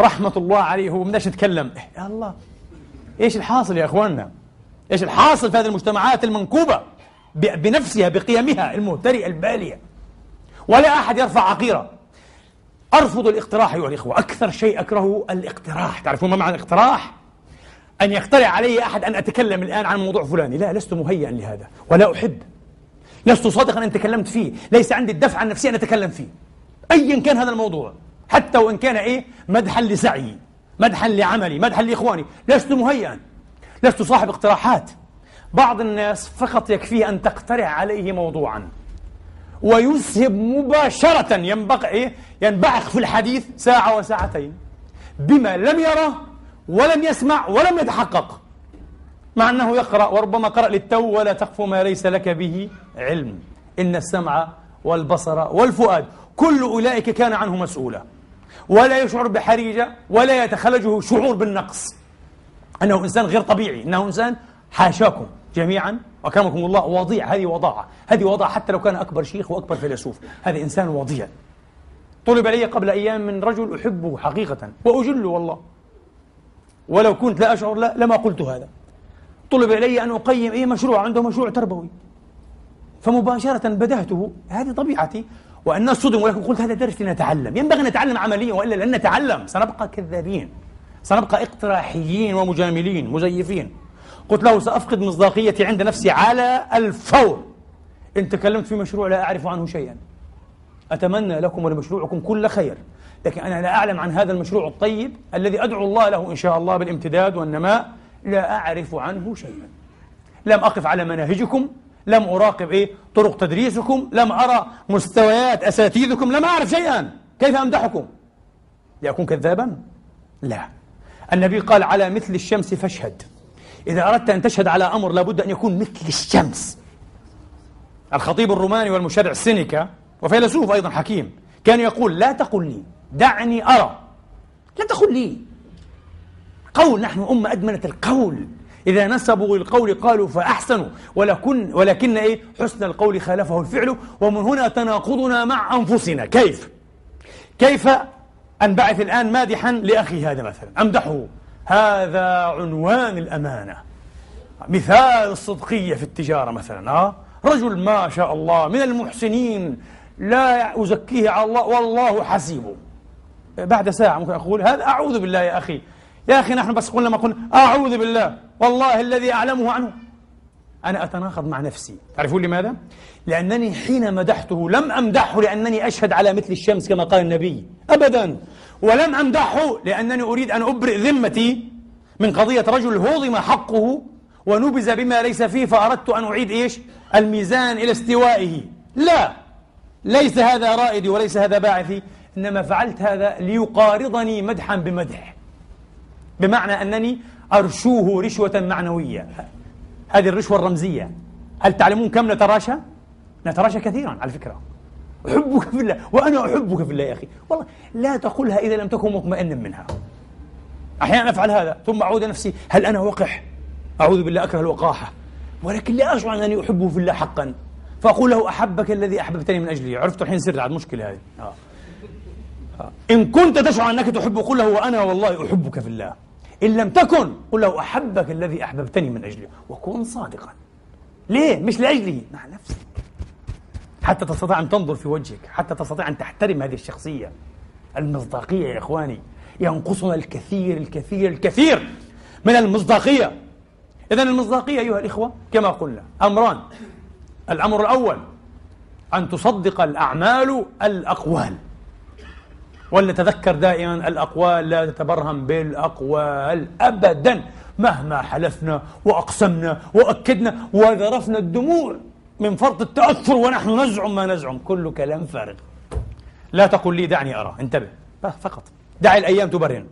Speaker 1: رحمة الله عليه هو بدناش نتكلم إيه يا الله ايش الحاصل يا اخواننا؟ ايش الحاصل في هذه المجتمعات المنكوبة بنفسها بقيمها المهترئة البالية ولا أحد يرفع عقيرة أرفض الاقتراح أيها الإخوة أكثر شيء أكرهه الاقتراح تعرفون ما معنى الاقتراح؟ أن يقترع علي أحد أن أتكلم الآن عن موضوع فلاني لا لست مهيئا لهذا ولا أحب لست صادقا أن تكلمت فيه ليس عندي الدفعة النفسية أن أتكلم فيه أيا كان هذا الموضوع حتى وإن كان إيه مدحا لسعيي مدحا لعملي مدحا لإخواني لست مهيئا لست صاحب اقتراحات بعض الناس فقط يكفيه أن تقترح عليه موضوعا ويذهب مباشرة ينبقي إيه؟ ينبعق في الحديث ساعة وساعتين بما لم يره ولم يسمع ولم يتحقق مع أنه يقرأ وربما قرأ للتو ولا تقف ما ليس لك به علم إن السمع والبصر والفؤاد كل أولئك كان عنه مسؤولا ولا يشعر بحريجة ولا يتخلجه شعور بالنقص أنه إنسان غير طبيعي أنه إنسان حاشاكم جميعا أكرمكم الله وضيع هذه وضاعة هذه وضاعة حتى لو كان أكبر شيخ وأكبر فيلسوف هذا إنسان وضيع طلب علي قبل أيام من رجل أحبه حقيقة وأجله والله ولو كنت لا أشعر لا لما قلت هذا طلب إلي أن أقيم أي مشروع عنده مشروع تربوي فمباشرة بدهته هذه طبيعتي والناس صدموا ولكن قلت هذا درس لنتعلم ينبغي أن نتعلم عمليا وإلا لن نتعلم سنبقى كذابين سنبقى اقتراحيين ومجاملين مزيفين قلت له سأفقد مصداقيتي عند نفسي على الفور إن تكلمت في مشروع لا أعرف عنه شيئا أتمنى لكم ولمشروعكم كل خير لكن أنا لا أعلم عن هذا المشروع الطيب الذي أدعو الله له إن شاء الله بالامتداد والنماء لا أعرف عنه شيئا لم أقف على مناهجكم لم أراقب إيه طرق تدريسكم لم أرى مستويات أساتيذكم لم أعرف شيئا كيف أمدحكم لأكون كذابا لا النبي قال على مثل الشمس فاشهد إذا أردت أن تشهد على أمر لابد أن يكون مثل الشمس الخطيب الروماني والمشرع سينيكا وفيلسوف أيضا حكيم كان يقول لا تقل لي دعني أرى لا تقل لي قول نحن أمة أدمنت القول إذا نسبوا القول قالوا فأحسنوا ولكن ولكن إيه حسن القول خالفه الفعل ومن هنا تناقضنا مع أنفسنا كيف؟ كيف أنبعث الآن مادحا لأخي هذا مثلا أمدحه هذا عنوان الأمانة مثال الصدقية في التجارة مثلا ها رجل ما شاء الله من المحسنين لا أزكيه على الله والله حسيبه بعد ساعة ممكن أقول هذا أعوذ بالله يا أخي يا أخي نحن بس قلنا ما قلنا أعوذ بالله والله الذي أعلمه عنه أنا أتناقض مع نفسي تعرفون لماذا؟ لأنني حين مدحته لم أمدحه لأنني أشهد على مثل الشمس كما قال النبي أبدا ولم أمدحه لأنني أريد أن أبرئ ذمتي من قضية رجل هضم حقه ونبز بما ليس فيه فأردت أن أعيد إيش الميزان إلى استوائه لا ليس هذا رائدي وليس هذا باعثي إنما فعلت هذا ليقارضني مدحا بمدح بمعنى أنني أرشوه رشوة معنوية هذه الرشوة الرمزية هل تعلمون كم نتراشى؟ نتراشى كثيرا على فكرة أحبك في الله وأنا أحبك في الله يا أخي والله لا تقولها إذا لم تكن مطمئنا منها أحيانا أفعل هذا ثم أعود نفسي هل أنا وقح أعوذ بالله أكره الوقاحة ولكن لا أشعر أنني أحبه في الله حقا فأقول له أحبك الذي أحببتني من أجله عرفت الحين سر عاد مشكلة هذه آه. آه. إن كنت تشعر أنك تحبه قل له وأنا والله أحبك في الله إن لم تكن قل له أحبك الذي أحببتني من أجله وكن صادقا ليه مش لأجلي مع نفسك حتى تستطيع أن تنظر في وجهك حتى تستطيع أن تحترم هذه الشخصية المصداقية يا إخواني ينقصنا الكثير الكثير الكثير من المصداقية إذا المصداقية أيها الإخوة كما قلنا أمران الأمر الأول أن تصدق الأعمال الأقوال ولنتذكر دائما الأقوال لا تتبرهن بالأقوال أبدا مهما حلفنا وأقسمنا وأكدنا وذرفنا الدموع من فرط التأثر ونحن نزعم ما نزعم كل كلام فارغ لا تقل لي دعني أرى انتبه فقط دع الأيام تبرهن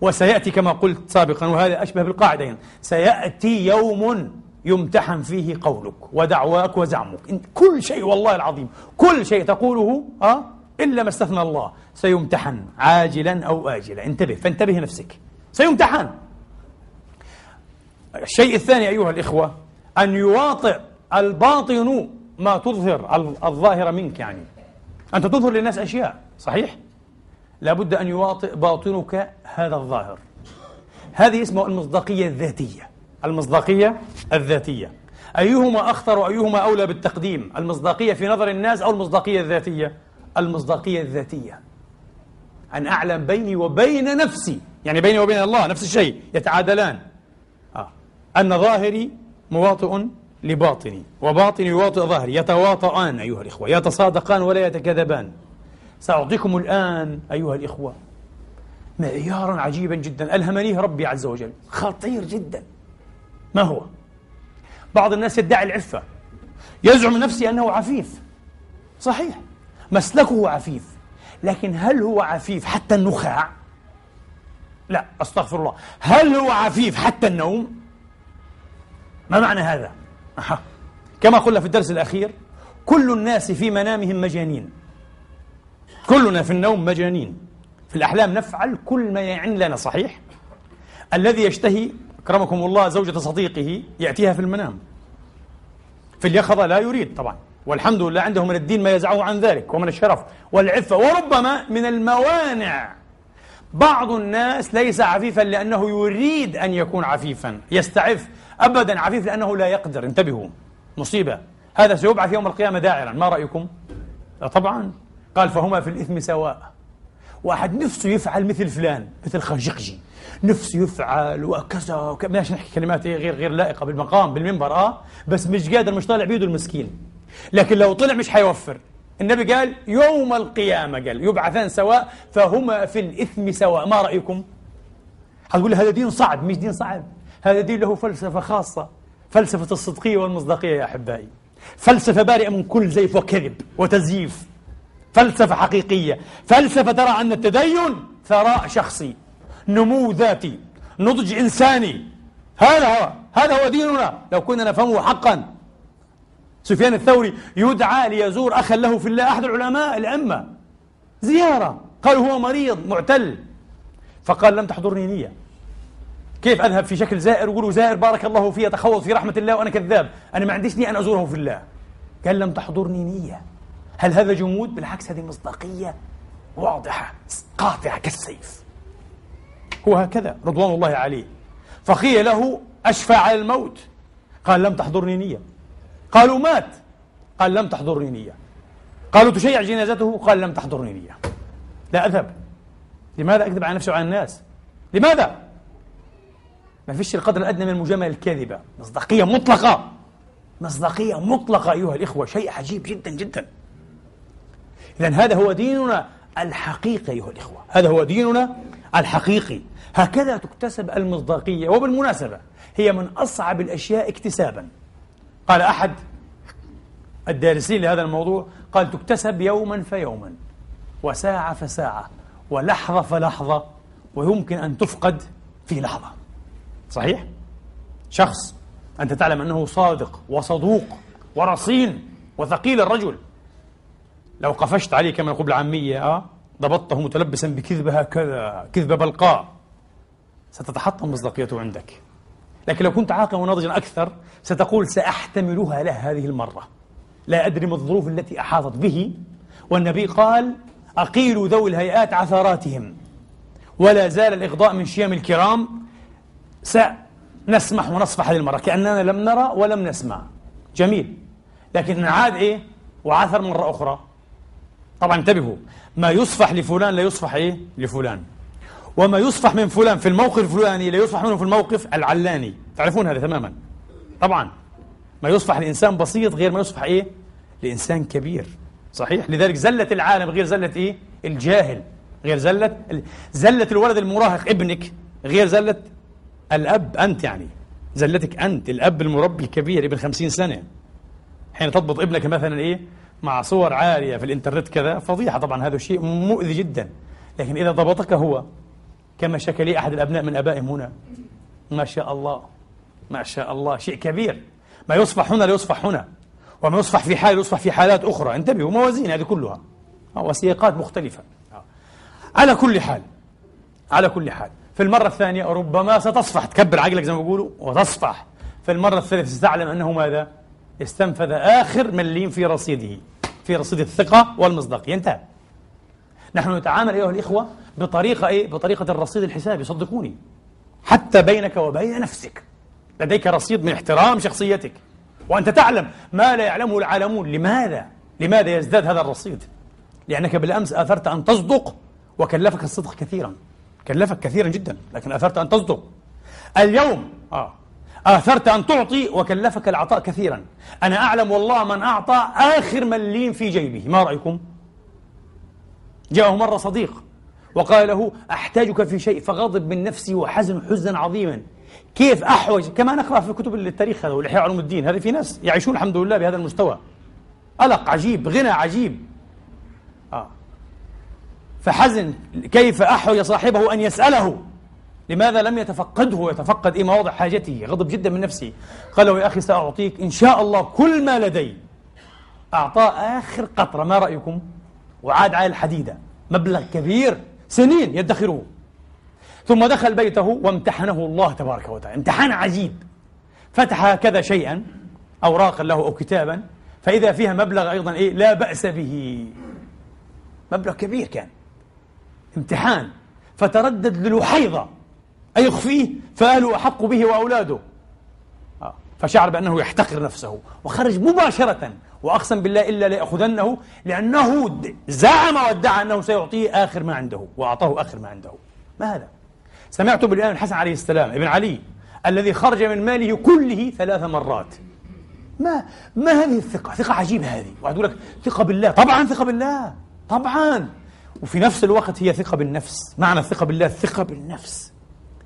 Speaker 1: وسيأتي كما قلت سابقا وهذا أشبه بالقاعدة يعني سيأتي يوم يمتحن فيه قولك ودعواك وزعمك كل شيء والله العظيم كل شيء تقوله أه إلا ما استثنى الله سيمتحن عاجلا أو آجلا انتبه فانتبه نفسك سيمتحن الشيء الثاني أيها الإخوة أن يواطئ الباطن ما تظهر الظاهر منك يعني أنت تظهر للناس أشياء صحيح؟ لابد أن يواطئ باطنك هذا الظاهر هذه اسمها المصداقية الذاتية المصداقية الذاتية أيهما أخطر وأيهما أولى بالتقديم المصداقية في نظر الناس أو المصداقية الذاتية المصداقية الذاتية أن أعلم بيني وبين نفسي يعني بيني وبين الله نفس الشيء يتعادلان آه. أن ظاهري مواطئ لباطني وباطني يواطئ ظهري يتواطئان أيها الإخوة يتصادقان ولا يتكذبان سأعطيكم الآن أيها الإخوة معيارا عجيبا جدا ألهمنيه ربي عز وجل خطير جدا ما هو؟ بعض الناس يدعي العفة يزعم نفسي أنه عفيف صحيح مسلكه عفيف لكن هل هو عفيف حتى النخاع؟ لا أستغفر الله هل هو عفيف حتى النوم؟ ما معنى هذا؟ كما قلنا في الدرس الأخير كل الناس في منامهم مجانين كلنا في النوم مجانين في الأحلام نفعل كل ما يعن لنا صحيح الذي يشتهي أكرمكم الله زوجة صديقه يأتيها في المنام في اليقظة لا يريد طبعا والحمد لله عنده من الدين ما يزعه عن ذلك ومن الشرف والعفة وربما من الموانع بعض الناس ليس عفيفا لأنه يريد أن يكون عفيفا يستعف أبدا عفيف لأنه لا يقدر انتبهوا مصيبة هذا سيبعث يوم القيامة داعرا ما رأيكم؟ طبعا قال فهما في الإثم سواء واحد نفسه يفعل مثل فلان مثل خنجقجي نفسه يفعل وكذا ماشي نحكي كلمات إيه غير غير لائقه بالمقام بالمنبر اه بس مش قادر مش طالع بيده المسكين لكن لو طلع مش حيوفر النبي قال يوم القيامه قال يبعثان سواء فهما في الاثم سواء ما رايكم؟ هتقول لي هذا دين صعب مش دين صعب هذا دين له فلسفة خاصة فلسفة الصدقية والمصداقية يا أحبائي فلسفة بارئة من كل زيف وكذب وتزييف فلسفة حقيقية فلسفة ترى أن التدين ثراء شخصي نمو ذاتي نضج إنساني هذا هو هذا هو ديننا لو كنا نفهمه حقا سفيان الثوري يدعى ليزور أخا له في الله أحد العلماء الأمة زيارة قالوا هو مريض معتل فقال لم تحضرني نية كيف أذهب في شكل زائر ويقولوا زائر بارك الله فيه تخوض في رحمة الله وأنا كذاب أنا ما عنديش نية أن أزوره في الله قال لم تحضرني نية هل هذا جمود؟ بالعكس هذه مصداقية واضحة قاطعة كالسيف هو هكذا رضوان الله عليه فقيل له أشفى على الموت قال لم تحضرني نية قالوا مات قال لم تحضرني نية قالوا تشيع جنازته قال لم تحضرني نية لا أذهب لماذا أكذب على نفسي وعلى الناس لماذا ما فيش القدر الأدنى من المجاملة الكاذبة مصداقية مطلقة مصداقية مطلقة أيها الإخوة شيء عجيب جدا جدا إذا هذا هو ديننا الحقيقي أيها الإخوة هذا هو ديننا الحقيقي هكذا تكتسب المصداقية وبالمناسبة هي من أصعب الأشياء اكتسابا قال أحد الدارسين لهذا الموضوع قال تكتسب يوما فيوما وساعة فساعة ولحظة فلحظة ويمكن أن تفقد في لحظة صحيح؟ شخص أنت تعلم أنه صادق وصدوق ورصين وثقيل الرجل لو قفشت عليه كما يقول العامية أه؟ ضبطته متلبسا بكذبة هكذا كذبة بلقاء ستتحطم مصداقيته عندك لكن لو كنت عاقلا وناضجا أكثر ستقول سأحتملها له هذه المرة لا أدري ما الظروف التي أحاطت به والنبي قال أقيلوا ذوي الهيئات عثراتهم ولا زال الإغضاء من شيم الكرام سنسمح ونصفح هذه المرة كأننا لم نرى ولم نسمع جميل لكن عاد إيه وعثر مرة أخرى طبعا انتبهوا ما يصفح لفلان لا يصفح إيه لفلان وما يصفح من فلان في الموقف الفلاني لا يصفح منه في الموقف العلاني تعرفون هذا تماما طبعا ما يصفح لإنسان بسيط غير ما يصفح إيه لإنسان كبير صحيح لذلك زلة العالم غير زلة إيه الجاهل غير زلة زلة الولد المراهق ابنك غير زلة الأب أنت يعني زلتك أنت الأب المربي الكبير ابن خمسين سنة حين تضبط ابنك مثلا إيه مع صور عارية في الإنترنت كذا فضيحة طبعا هذا شيء مؤذي جدا لكن إذا ضبطك هو كما شكى لي أحد الأبناء من أبائهم هنا ما شاء الله ما شاء الله شيء كبير ما يصفح هنا لا يصفح هنا وما يصفح في حال يصفح في حالات أخرى انتبهوا موازين هذه كلها آه، وسياقات مختلفة آه. على كل حال على كل حال في المرة الثانية ربما ستصفح تكبر عقلك زي ما بيقولوا وتصفح في المرة الثالثة ستعلم أنه ماذا؟ استنفذ آخر مليم في رصيده في رصيد الثقة والمصداقية انتهى نحن نتعامل أيها الإخوة بطريقة إيه؟ بطريقة الرصيد الحسابي صدقوني حتى بينك وبين نفسك لديك رصيد من احترام شخصيتك وأنت تعلم ما لا يعلمه العالمون لماذا؟ لماذا يزداد هذا الرصيد؟ لأنك بالأمس آثرت أن تصدق وكلفك الصدق كثيراً كلفك كثيرا جدا لكن اثرت ان تصدق اليوم اه آثرت أن تعطي وكلفك العطاء كثيرا أنا أعلم والله من أعطى آخر مليم في جيبه ما رأيكم؟ جاءه مرة صديق وقال له أحتاجك في شيء فغضب من نفسه وحزن حزنا عظيما كيف أحوج كما نقرأ في كتب التاريخ هذا والإحياء علوم الدين هذه في ناس يعيشون الحمد لله بهذا المستوى قلق عجيب غنى عجيب فحزن كيف أحرج صاحبه أن يسأله لماذا لم يتفقده يتفقد إيه مواضع حاجته غضب جدا من نفسه قال له يا أخي سأعطيك إن شاء الله كل ما لدي أعطاه آخر قطرة ما رأيكم وعاد على الحديدة مبلغ كبير سنين يدخره ثم دخل بيته وامتحنه الله تبارك وتعالى امتحان عجيب فتح كذا شيئا أوراقا له أو كتابا فإذا فيها مبلغ أيضا إيه لا بأس به مبلغ كبير كان امتحان فتردد للوحيضة أي يخفيه فأهله أحق به وأولاده آه، فشعر بأنه يحتقر نفسه وخرج مباشرة وأقسم بالله إلا ليأخذنه لأنه زعم وادعى أنه سيعطيه آخر ما عنده وأعطاه آخر ما عنده ما هذا؟ سمعت بالإمام الحسن عليه السلام ابن علي الذي خرج من ماله كله ثلاث مرات ما ما هذه الثقة؟ ثقة عجيبة هذه، واحد يقول لك ثقة بالله، طبعا ثقة بالله، طبعا وفي نفس الوقت هي ثقة بالنفس معنى الثقة بالله الثقة بالنفس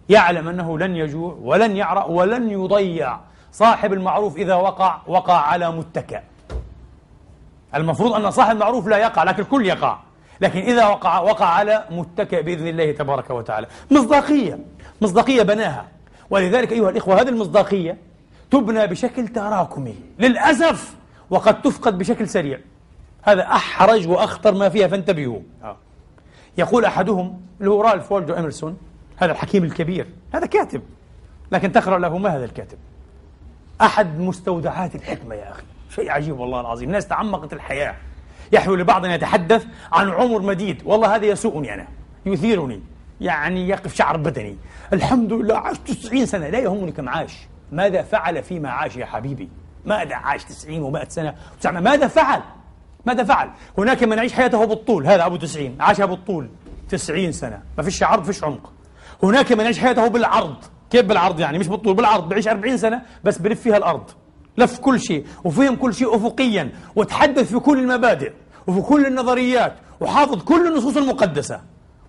Speaker 1: يعلم أنه لن يجوع ولن يعرأ ولن يضيع صاحب المعروف إذا وقع وقع على متكأ المفروض أن صاحب المعروف لا يقع لكن الكل يقع لكن إذا وقع وقع على متكأ بإذن الله تبارك وتعالى مصداقية مصداقية بناها ولذلك أيها الإخوة هذه المصداقية تبنى بشكل تراكمي للأسف وقد تفقد بشكل سريع هذا أحرج وأخطر ما فيها فانتبهوا آه. يقول أحدهم اللي هو رالف والدو إمرسون هذا الحكيم الكبير هذا كاتب لكن تقرأ له ما هذا الكاتب أحد مستودعات الحكمة يا أخي شيء عجيب والله العظيم ناس تعمقت الحياة يحلو لبعض أن يتحدث عن عمر مديد والله هذا يسوءني أنا يثيرني يعني يقف شعر بدني الحمد لله عاش 90 سنة لا يهمني كم عاش ماذا فعل فيما عاش يا حبيبي ماذا عاش 90 و100 سنة ماذا فعل ماذا فعل؟ هناك من يعيش حياته بالطول هذا أبو تسعين عاش بالطول تسعين سنة ما فيش عرض فيش عمق هناك من يعيش حياته بالعرض كيف بالعرض يعني مش بالطول بالعرض بعيش أربعين سنة بس بلف فيها الأرض لف كل شيء وفهم كل شيء أفقيا وتحدث في كل المبادئ وفي كل النظريات وحافظ كل النصوص المقدسة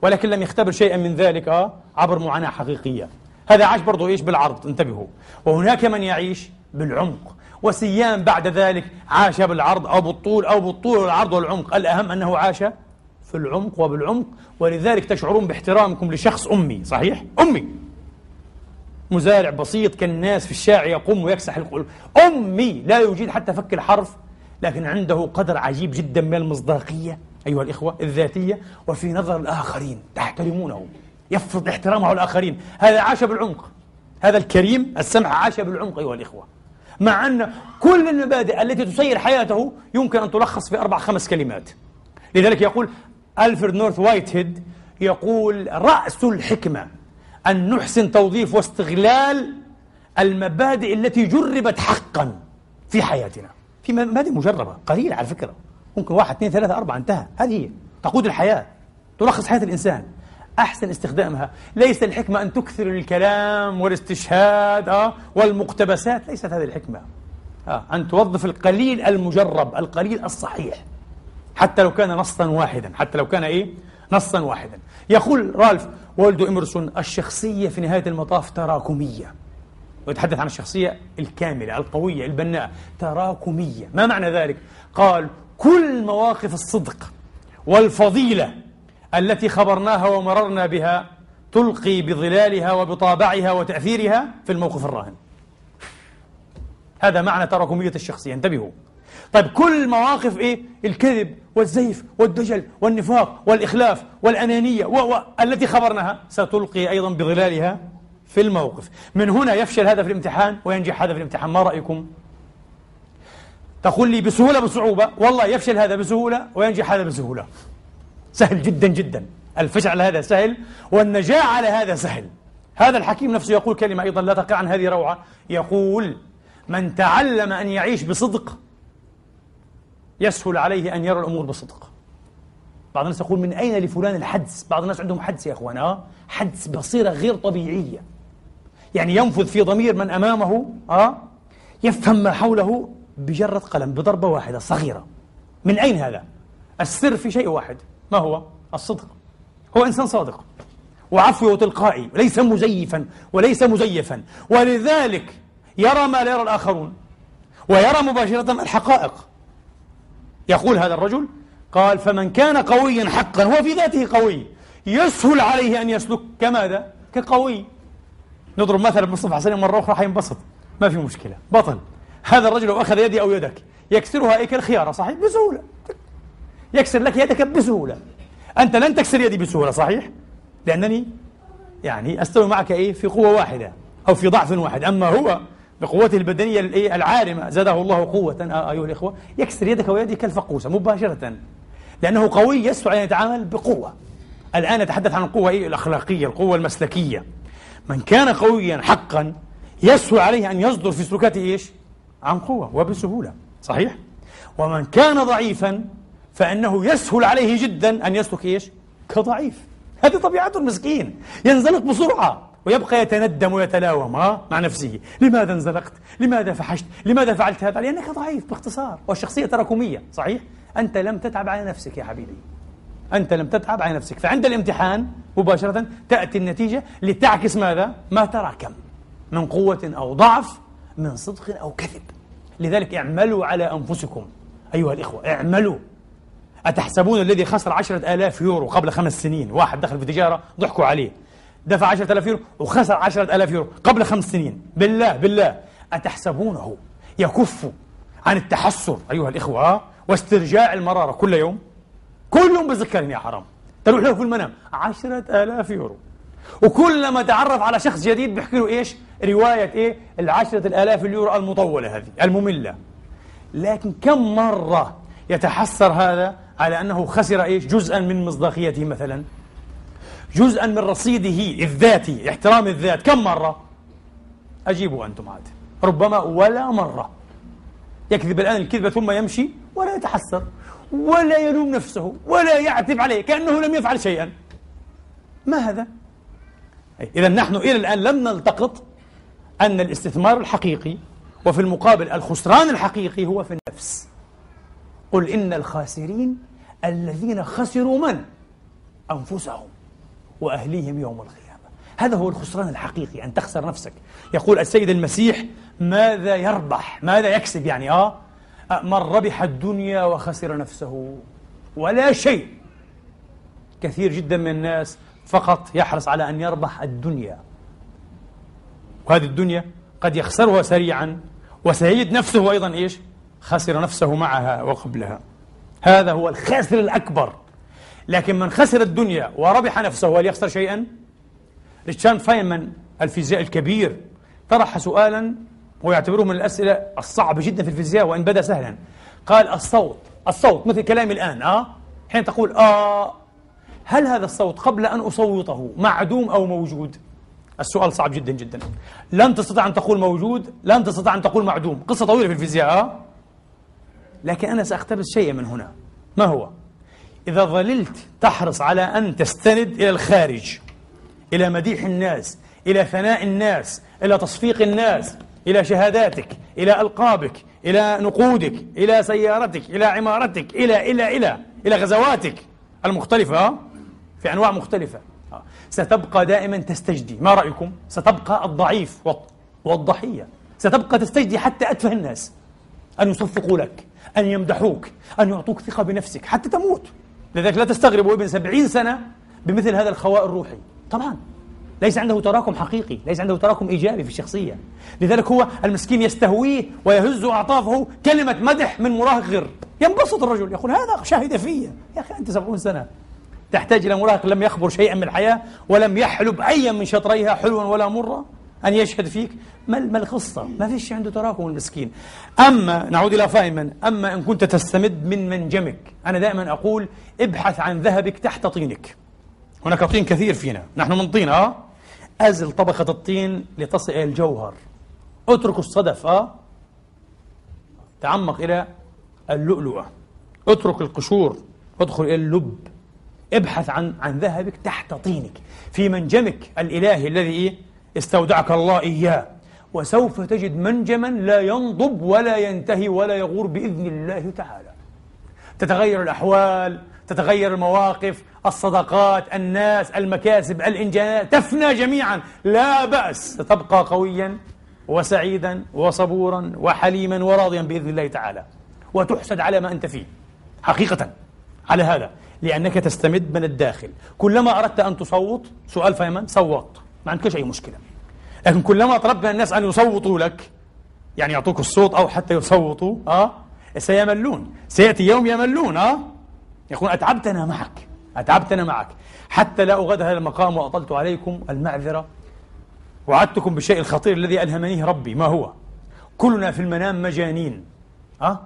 Speaker 1: ولكن لم يختبر شيئا من ذلك آه، عبر معاناة حقيقية هذا عاش برضه إيش بالعرض انتبهوا وهناك من يعيش بالعمق وسيان بعد ذلك عاش بالعرض أو بالطول أو بالطول والعرض والعمق الأهم أنه عاش في العمق وبالعمق ولذلك تشعرون باحترامكم لشخص أمي صحيح؟ أمي مزارع بسيط كالناس في الشارع يقوم ويكسح القلوب أمي لا يجيد حتى فك الحرف لكن عنده قدر عجيب جدا من المصداقية أيها الإخوة الذاتية وفي نظر الآخرين تحترمونه يفرض احترامه على الآخرين هذا عاش بالعمق هذا الكريم السمح عاش بالعمق أيها الإخوة مع أن كل المبادئ التي تسير حياته يمكن أن تلخص في أربع خمس كلمات لذلك يقول ألفرد نورث وايتهيد يقول رأس الحكمة أن نحسن توظيف واستغلال المبادئ التي جربت حقا في حياتنا في مبادئ مجربة قليلة على فكرة ممكن واحد اثنين ثلاثة أربعة انتهى هذه هي تقود الحياة تلخص حياة الإنسان أحسن استخدامها ليس الحكمة أن تكثر الكلام والاستشهاد آه، والمقتبسات ليست هذه الحكمة آه، أن توظف القليل المجرب القليل الصحيح حتى لو كان نصا واحدا حتى لو كان إيه نصا واحدا يقول رالف والدو إمرسون الشخصية في نهاية المطاف تراكمية ويتحدث عن الشخصية الكاملة القوية البناءة تراكمية ما معنى ذلك؟ قال كل مواقف الصدق والفضيلة التي خبرناها ومررنا بها تلقي بظلالها وبطابعها وتأثيرها في الموقف الراهن هذا معنى تراكمية الشخصية انتبهوا طيب كل مواقف إيه؟ الكذب والزيف والدجل والنفاق والإخلاف والأنانية و... و... التي خبرناها ستلقي أيضا بظلالها في الموقف من هنا يفشل هذا في الامتحان وينجح هذا في الامتحان ما رأيكم؟ تقول لي بسهولة بصعوبة والله يفشل هذا بسهولة وينجح هذا بسهولة سهل جدا جدا الفشل على هذا سهل والنجاة على هذا سهل هذا الحكيم نفسه يقول كلمة أيضا لا تقع عن هذه روعة يقول من تعلم أن يعيش بصدق يسهل عليه أن يرى الأمور بصدق بعض الناس يقول من أين لفلان الحدس بعض الناس عندهم حدس يا أخوان آه. حدس بصيرة غير طبيعية يعني ينفذ في ضمير من أمامه آه يفهم ما حوله بجرة قلم بضربة واحدة صغيرة من أين هذا؟ السر في شيء واحد ما هو الصدق هو إنسان صادق وعفوي وتلقائي ليس مزيفا وليس مزيفا ولذلك يرى ما لا يرى الآخرون ويرى مباشرة الحقائق يقول هذا الرجل قال فمن كان قويا حقا هو في ذاته قوي يسهل عليه أن يسلك كماذا؟ كقوي نضرب مثلا بمصطفى حسن مرة أخرى حينبسط ما في مشكلة بطل هذا الرجل لو أخذ يدي أو يدك يكسرها إيه كالخيارة صحيح بسهولة يكسر لك يدك بسهولة أنت لن تكسر يدي بسهولة صحيح؟ لأنني يعني أستوي معك إيه في قوة واحدة أو في ضعف واحد أما هو بقوته البدنية العارمة زاده الله قوة أيها الإخوة يكسر يدك ويدي كالفقوسة مباشرة لأنه قوي يستطيع أن يتعامل بقوة الآن نتحدث عن القوة إيه؟ الأخلاقية القوة المسلكية من كان قويا حقا يسهل عليه أن يصدر في سلوكاته إيش؟ عن قوة وبسهولة صحيح؟ ومن كان ضعيفا فإنه يسهل عليه جدا أن يسلك إيش؟ كضعيف هذه طبيعته المسكين ينزلق بسرعة ويبقى يتندم ويتلاوم ها مع نفسه لماذا انزلقت؟ لماذا فحشت؟ لماذا فعلت هذا؟ لأنك ضعيف باختصار والشخصية تراكمية صحيح؟ أنت لم تتعب على نفسك يا حبيبي أنت لم تتعب على نفسك فعند الامتحان مباشرة تأتي النتيجة لتعكس ماذا؟ ما تراكم من قوة أو ضعف من صدق أو كذب لذلك اعملوا على أنفسكم أيها الإخوة اعملوا أتحسبون الذي خسر عشرة آلاف يورو قبل خمس سنين واحد دخل في تجارة ضحكوا عليه دفع عشرة آلاف يورو وخسر عشرة آلاف يورو قبل خمس سنين بالله بالله أتحسبونه يكف عن التحسر أيها الإخوة واسترجاع المرارة كل يوم كل يوم بذكرني يا حرام تروح له في المنام عشرة آلاف يورو وكلما تعرف على شخص جديد بيحكي له إيش رواية إيه العشرة الآلاف اليورو المطولة هذه المملة لكن كم مرة يتحسر هذا على أنه خسر إيش جزءا من مصداقيته مثلا جزءا من رصيده الذاتي احترام الذات كم مرة أجيبوا أنتم عاد ربما ولا مرة يكذب الآن الكذبة ثم يمشي ولا يتحسر ولا يلوم نفسه ولا يعتب عليه كأنه لم يفعل شيئا ما هذا؟ إذا نحن إلى الآن لم نلتقط أن الاستثمار الحقيقي وفي المقابل الخسران الحقيقي هو في النفس قل إن الخاسرين الذين خسروا من؟ أنفسهم وأهليهم يوم القيامة هذا هو الخسران الحقيقي أن تخسر نفسك يقول السيد المسيح ماذا يربح ماذا يكسب يعني آه،, آه من ربح الدنيا وخسر نفسه ولا شيء كثير جدا من الناس فقط يحرص على أن يربح الدنيا وهذه الدنيا قد يخسرها سريعا وسيجد نفسه أيضا إيش خسر نفسه معها وقبلها هذا هو الخاسر الأكبر لكن من خسر الدنيا وربح نفسه هل يخسر شيئا؟ ريتشارد فاينمان الفيزياء الكبير طرح سؤالا ويعتبره من الأسئلة الصعبة جدا في الفيزياء وإن بدا سهلا قال الصوت الصوت مثل كلامي الآن آه حين تقول آه هل هذا الصوت قبل أن أصوته معدوم أو موجود؟ السؤال صعب جدا جدا لن تستطيع أن تقول موجود لن تستطيع أن تقول معدوم قصة طويلة في الفيزياء آه؟ لكن أنا سأقتبس شيئا من هنا ما هو؟ إذا ظللت تحرص على أن تستند إلى الخارج إلى مديح الناس إلى ثناء الناس إلى تصفيق الناس إلى شهاداتك إلى ألقابك إلى نقودك إلى سيارتك إلى عمارتك إلى إلى إلى إلى غزواتك المختلفة آه؟ في أنواع مختلفة آه. ستبقى دائما تستجدي ما رأيكم؟ ستبقى الضعيف والضحية ستبقى تستجدي حتى أتفه الناس أن يصفقوا لك أن يمدحوك أن يعطوك ثقة بنفسك حتى تموت لذلك لا تستغربوا ابن سبعين سنة بمثل هذا الخواء الروحي طبعا ليس عنده تراكم حقيقي ليس عنده تراكم إيجابي في الشخصية لذلك هو المسكين يستهويه ويهز أعطافه كلمة مدح من مراهق غر ينبسط الرجل يقول هذا شاهد في يا أخي أنت سبعون سنة تحتاج إلى مراهق لم يخبر شيئا من الحياة ولم يحلب أيا من شطريها حلوا ولا مرا أن يشهد فيك ما ما القصة ما فيش عنده تراكم المسكين أما نعود إلى فائما أما إن كنت تستمد من منجمك أنا دائما أقول ابحث عن ذهبك تحت طينك هناك طين كثير فينا نحن من طين آه أزل طبقة الطين لتصل إلى الجوهر اترك الصدف آه تعمق إلى اللؤلؤة اترك القشور ادخل إلى اللب ابحث عن عن ذهبك تحت طينك في منجمك الإلهي الذي إيه استودعك الله إياه وسوف تجد منجما لا ينضب ولا ينتهي ولا يغور بإذن الله تعالى تتغير الأحوال تتغير المواقف الصدقات الناس المكاسب الإنجازات تفنى جميعا لا بأس ستبقى قويا وسعيدا وصبورا وحليما وراضيا بإذن الله تعالى وتحسد على ما أنت فيه حقيقة على هذا لأنك تستمد من الداخل كلما أردت أن تصوت سؤال فيمن صوت ما عندكش أي مشكلة لكن كلما طلبت من الناس أن يصوتوا لك يعني يعطوك الصوت أو حتى يصوتوا أه سيملون سيأتي يوم يملون أه يقول أتعبتنا معك أتعبتنا معك حتى لا أغادر هذا المقام وأطلت عليكم المعذرة وعدتكم بالشيء الخطير الذي ألهمنيه ربي ما هو كلنا في المنام مجانين أه؟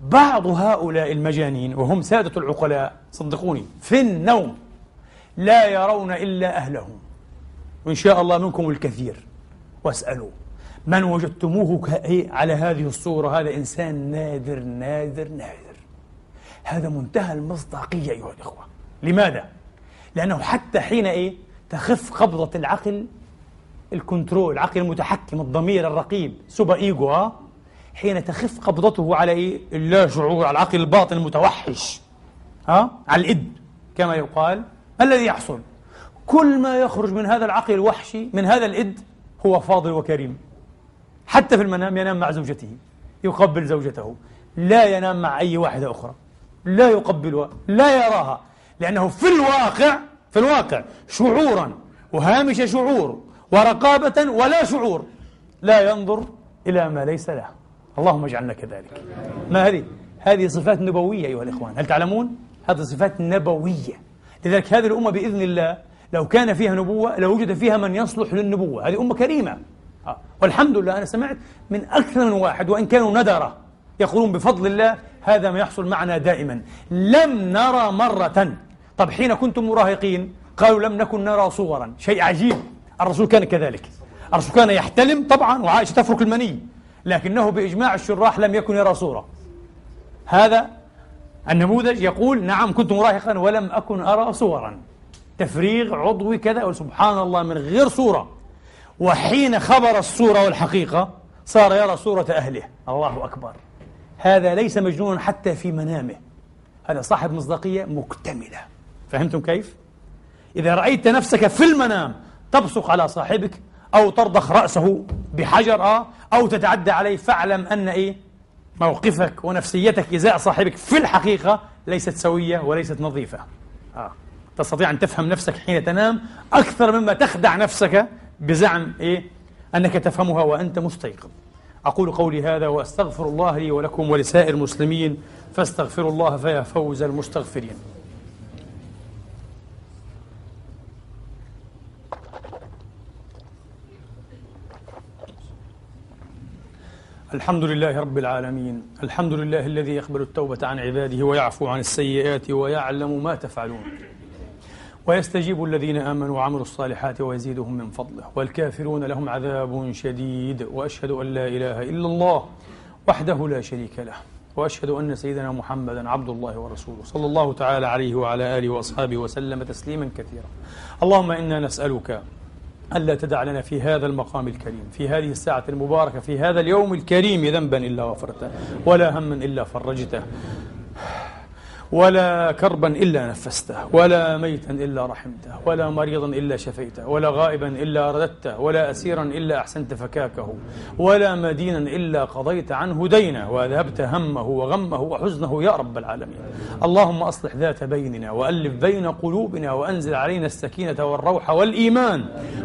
Speaker 1: بعض هؤلاء المجانين وهم سادة العقلاء صدقوني في النوم لا يرون إلا أهلهم وإن شاء الله منكم الكثير واسألوا من وجدتموه إيه، على هذه الصورة هذا إنسان نادر نادر نادر هذا منتهى المصداقية أيها الإخوة لماذا؟ لأنه حتى حين إيه تخف قبضة العقل الكنترول العقل المتحكم الضمير الرقيب سوبر إيجو ها؟ آه، حين تخف قبضته على إيه؟ اللا شعور على العقل الباطن المتوحش ها؟ آه، على الإد كما يقال ما الذي يحصل؟ كل ما يخرج من هذا العقل الوحشي من هذا الإد هو فاضل وكريم حتى في المنام ينام مع زوجته يقبل زوجته لا ينام مع أي واحدة أخرى لا يقبلها لا يراها لأنه في الواقع في الواقع شعورا وهامش شعور ورقابة ولا شعور لا ينظر إلى ما ليس له اللهم اجعلنا كذلك ما هذه؟ هذه صفات نبوية أيها الإخوان هل تعلمون؟ هذه صفات نبوية لذلك هذه الأمة بإذن الله لو كان فيها نبوة لوجد فيها من يصلح للنبوة هذه أمة كريمة آه. والحمد لله أنا سمعت من أكثر من واحد وإن كانوا ندرة يقولون بفضل الله هذا ما يحصل معنا دائما لم نرى مرة طب حين كنتم مراهقين قالوا لم نكن نرى صورا شيء عجيب الرسول كان كذلك الرسول كان يحتلم طبعا وعائشة تفرك المني لكنه بإجماع الشراح لم يكن يرى صورة هذا النموذج يقول نعم كنت مراهقا ولم أكن أرى صورا تفريغ عضوي كذا سبحان الله من غير صورة وحين خبر الصورة والحقيقة صار يرى صورة أهله الله أكبر هذا ليس مجنونا حتى في منامه هذا صاحب مصداقية مكتملة فهمتم كيف؟ إذا رأيت نفسك في المنام تبصق على صاحبك أو ترضخ رأسه بحجر آه، أو تتعدى عليه فاعلم أن إيه؟ موقفك ونفسيتك إزاء صاحبك في الحقيقة ليست سوية وليست نظيفة آه. تستطيع أن تفهم نفسك حين تنام أكثر مما تخدع نفسك بزعم إيه؟ أنك تفهمها وأنت مستيقظ أقول قولي هذا وأستغفر الله لي ولكم ولسائر المسلمين فاستغفروا الله فيا فوز المستغفرين الحمد لله رب العالمين الحمد لله الذي يقبل التوبة عن عباده ويعفو عن السيئات ويعلم ما تفعلون ويستجيب الذين آمنوا وعملوا الصالحات ويزيدهم من فضله والكافرون لهم عذاب شديد وأشهد أن لا إله إلا الله وحده لا شريك له وأشهد أن سيدنا محمدا عبد الله ورسوله صلى الله تعالى عليه وعلى آله وأصحابه وسلم تسليما كثيرا اللهم إنا نسألك ألا تدع لنا في هذا المقام الكريم في هذه الساعة المباركة في هذا اليوم الكريم ذنبا إلا غفرته ولا هما إلا فرجته ولا كربا إلا نفسته ولا ميتا إلا رحمته ولا مريضا إلا شفيته ولا غائبا إلا رددته ولا أسيرا إلا أحسنت فكاكه ولا مدينا إلا قضيت عنه دينه وذهبت همه وغمه وحزنه يا رب العالمين اللهم أصلح ذات بيننا وألف بين قلوبنا وأنزل علينا السكينة والروح والإيمان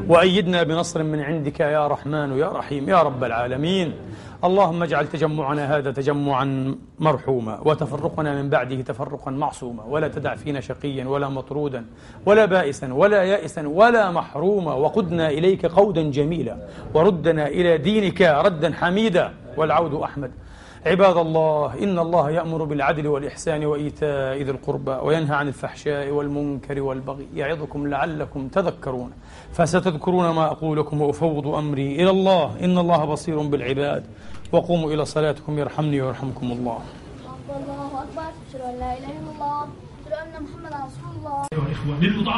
Speaker 1: وأيدنا بنصر من عندك يا رحمن يا رحيم يا رب العالمين اللهم اجعل تجمعنا هذا تجمعا مرحوما وتفرقنا من بعده تفرقا معصوما ولا تدع فينا شقيا ولا مطرودا ولا بائسا ولا يائسا ولا محروما وقدنا اليك قودا جميلا وردنا الى دينك ردا حميدا والعود احمد عباد الله إن الله يأمر بالعدل والإحسان وإيتاء ذي القربى وينهى عن الفحشاء والمنكر والبغي يعظكم لعلكم تذكرون فستذكرون ما أقول لكم وأفوض أمري إلى الله إن الله بصير بالعباد وقوموا إلى صلاتكم يرحمني ويرحمكم الله الله أكبر أشهد أن لا إله إلا الله أشهد أن محمدا رسول الله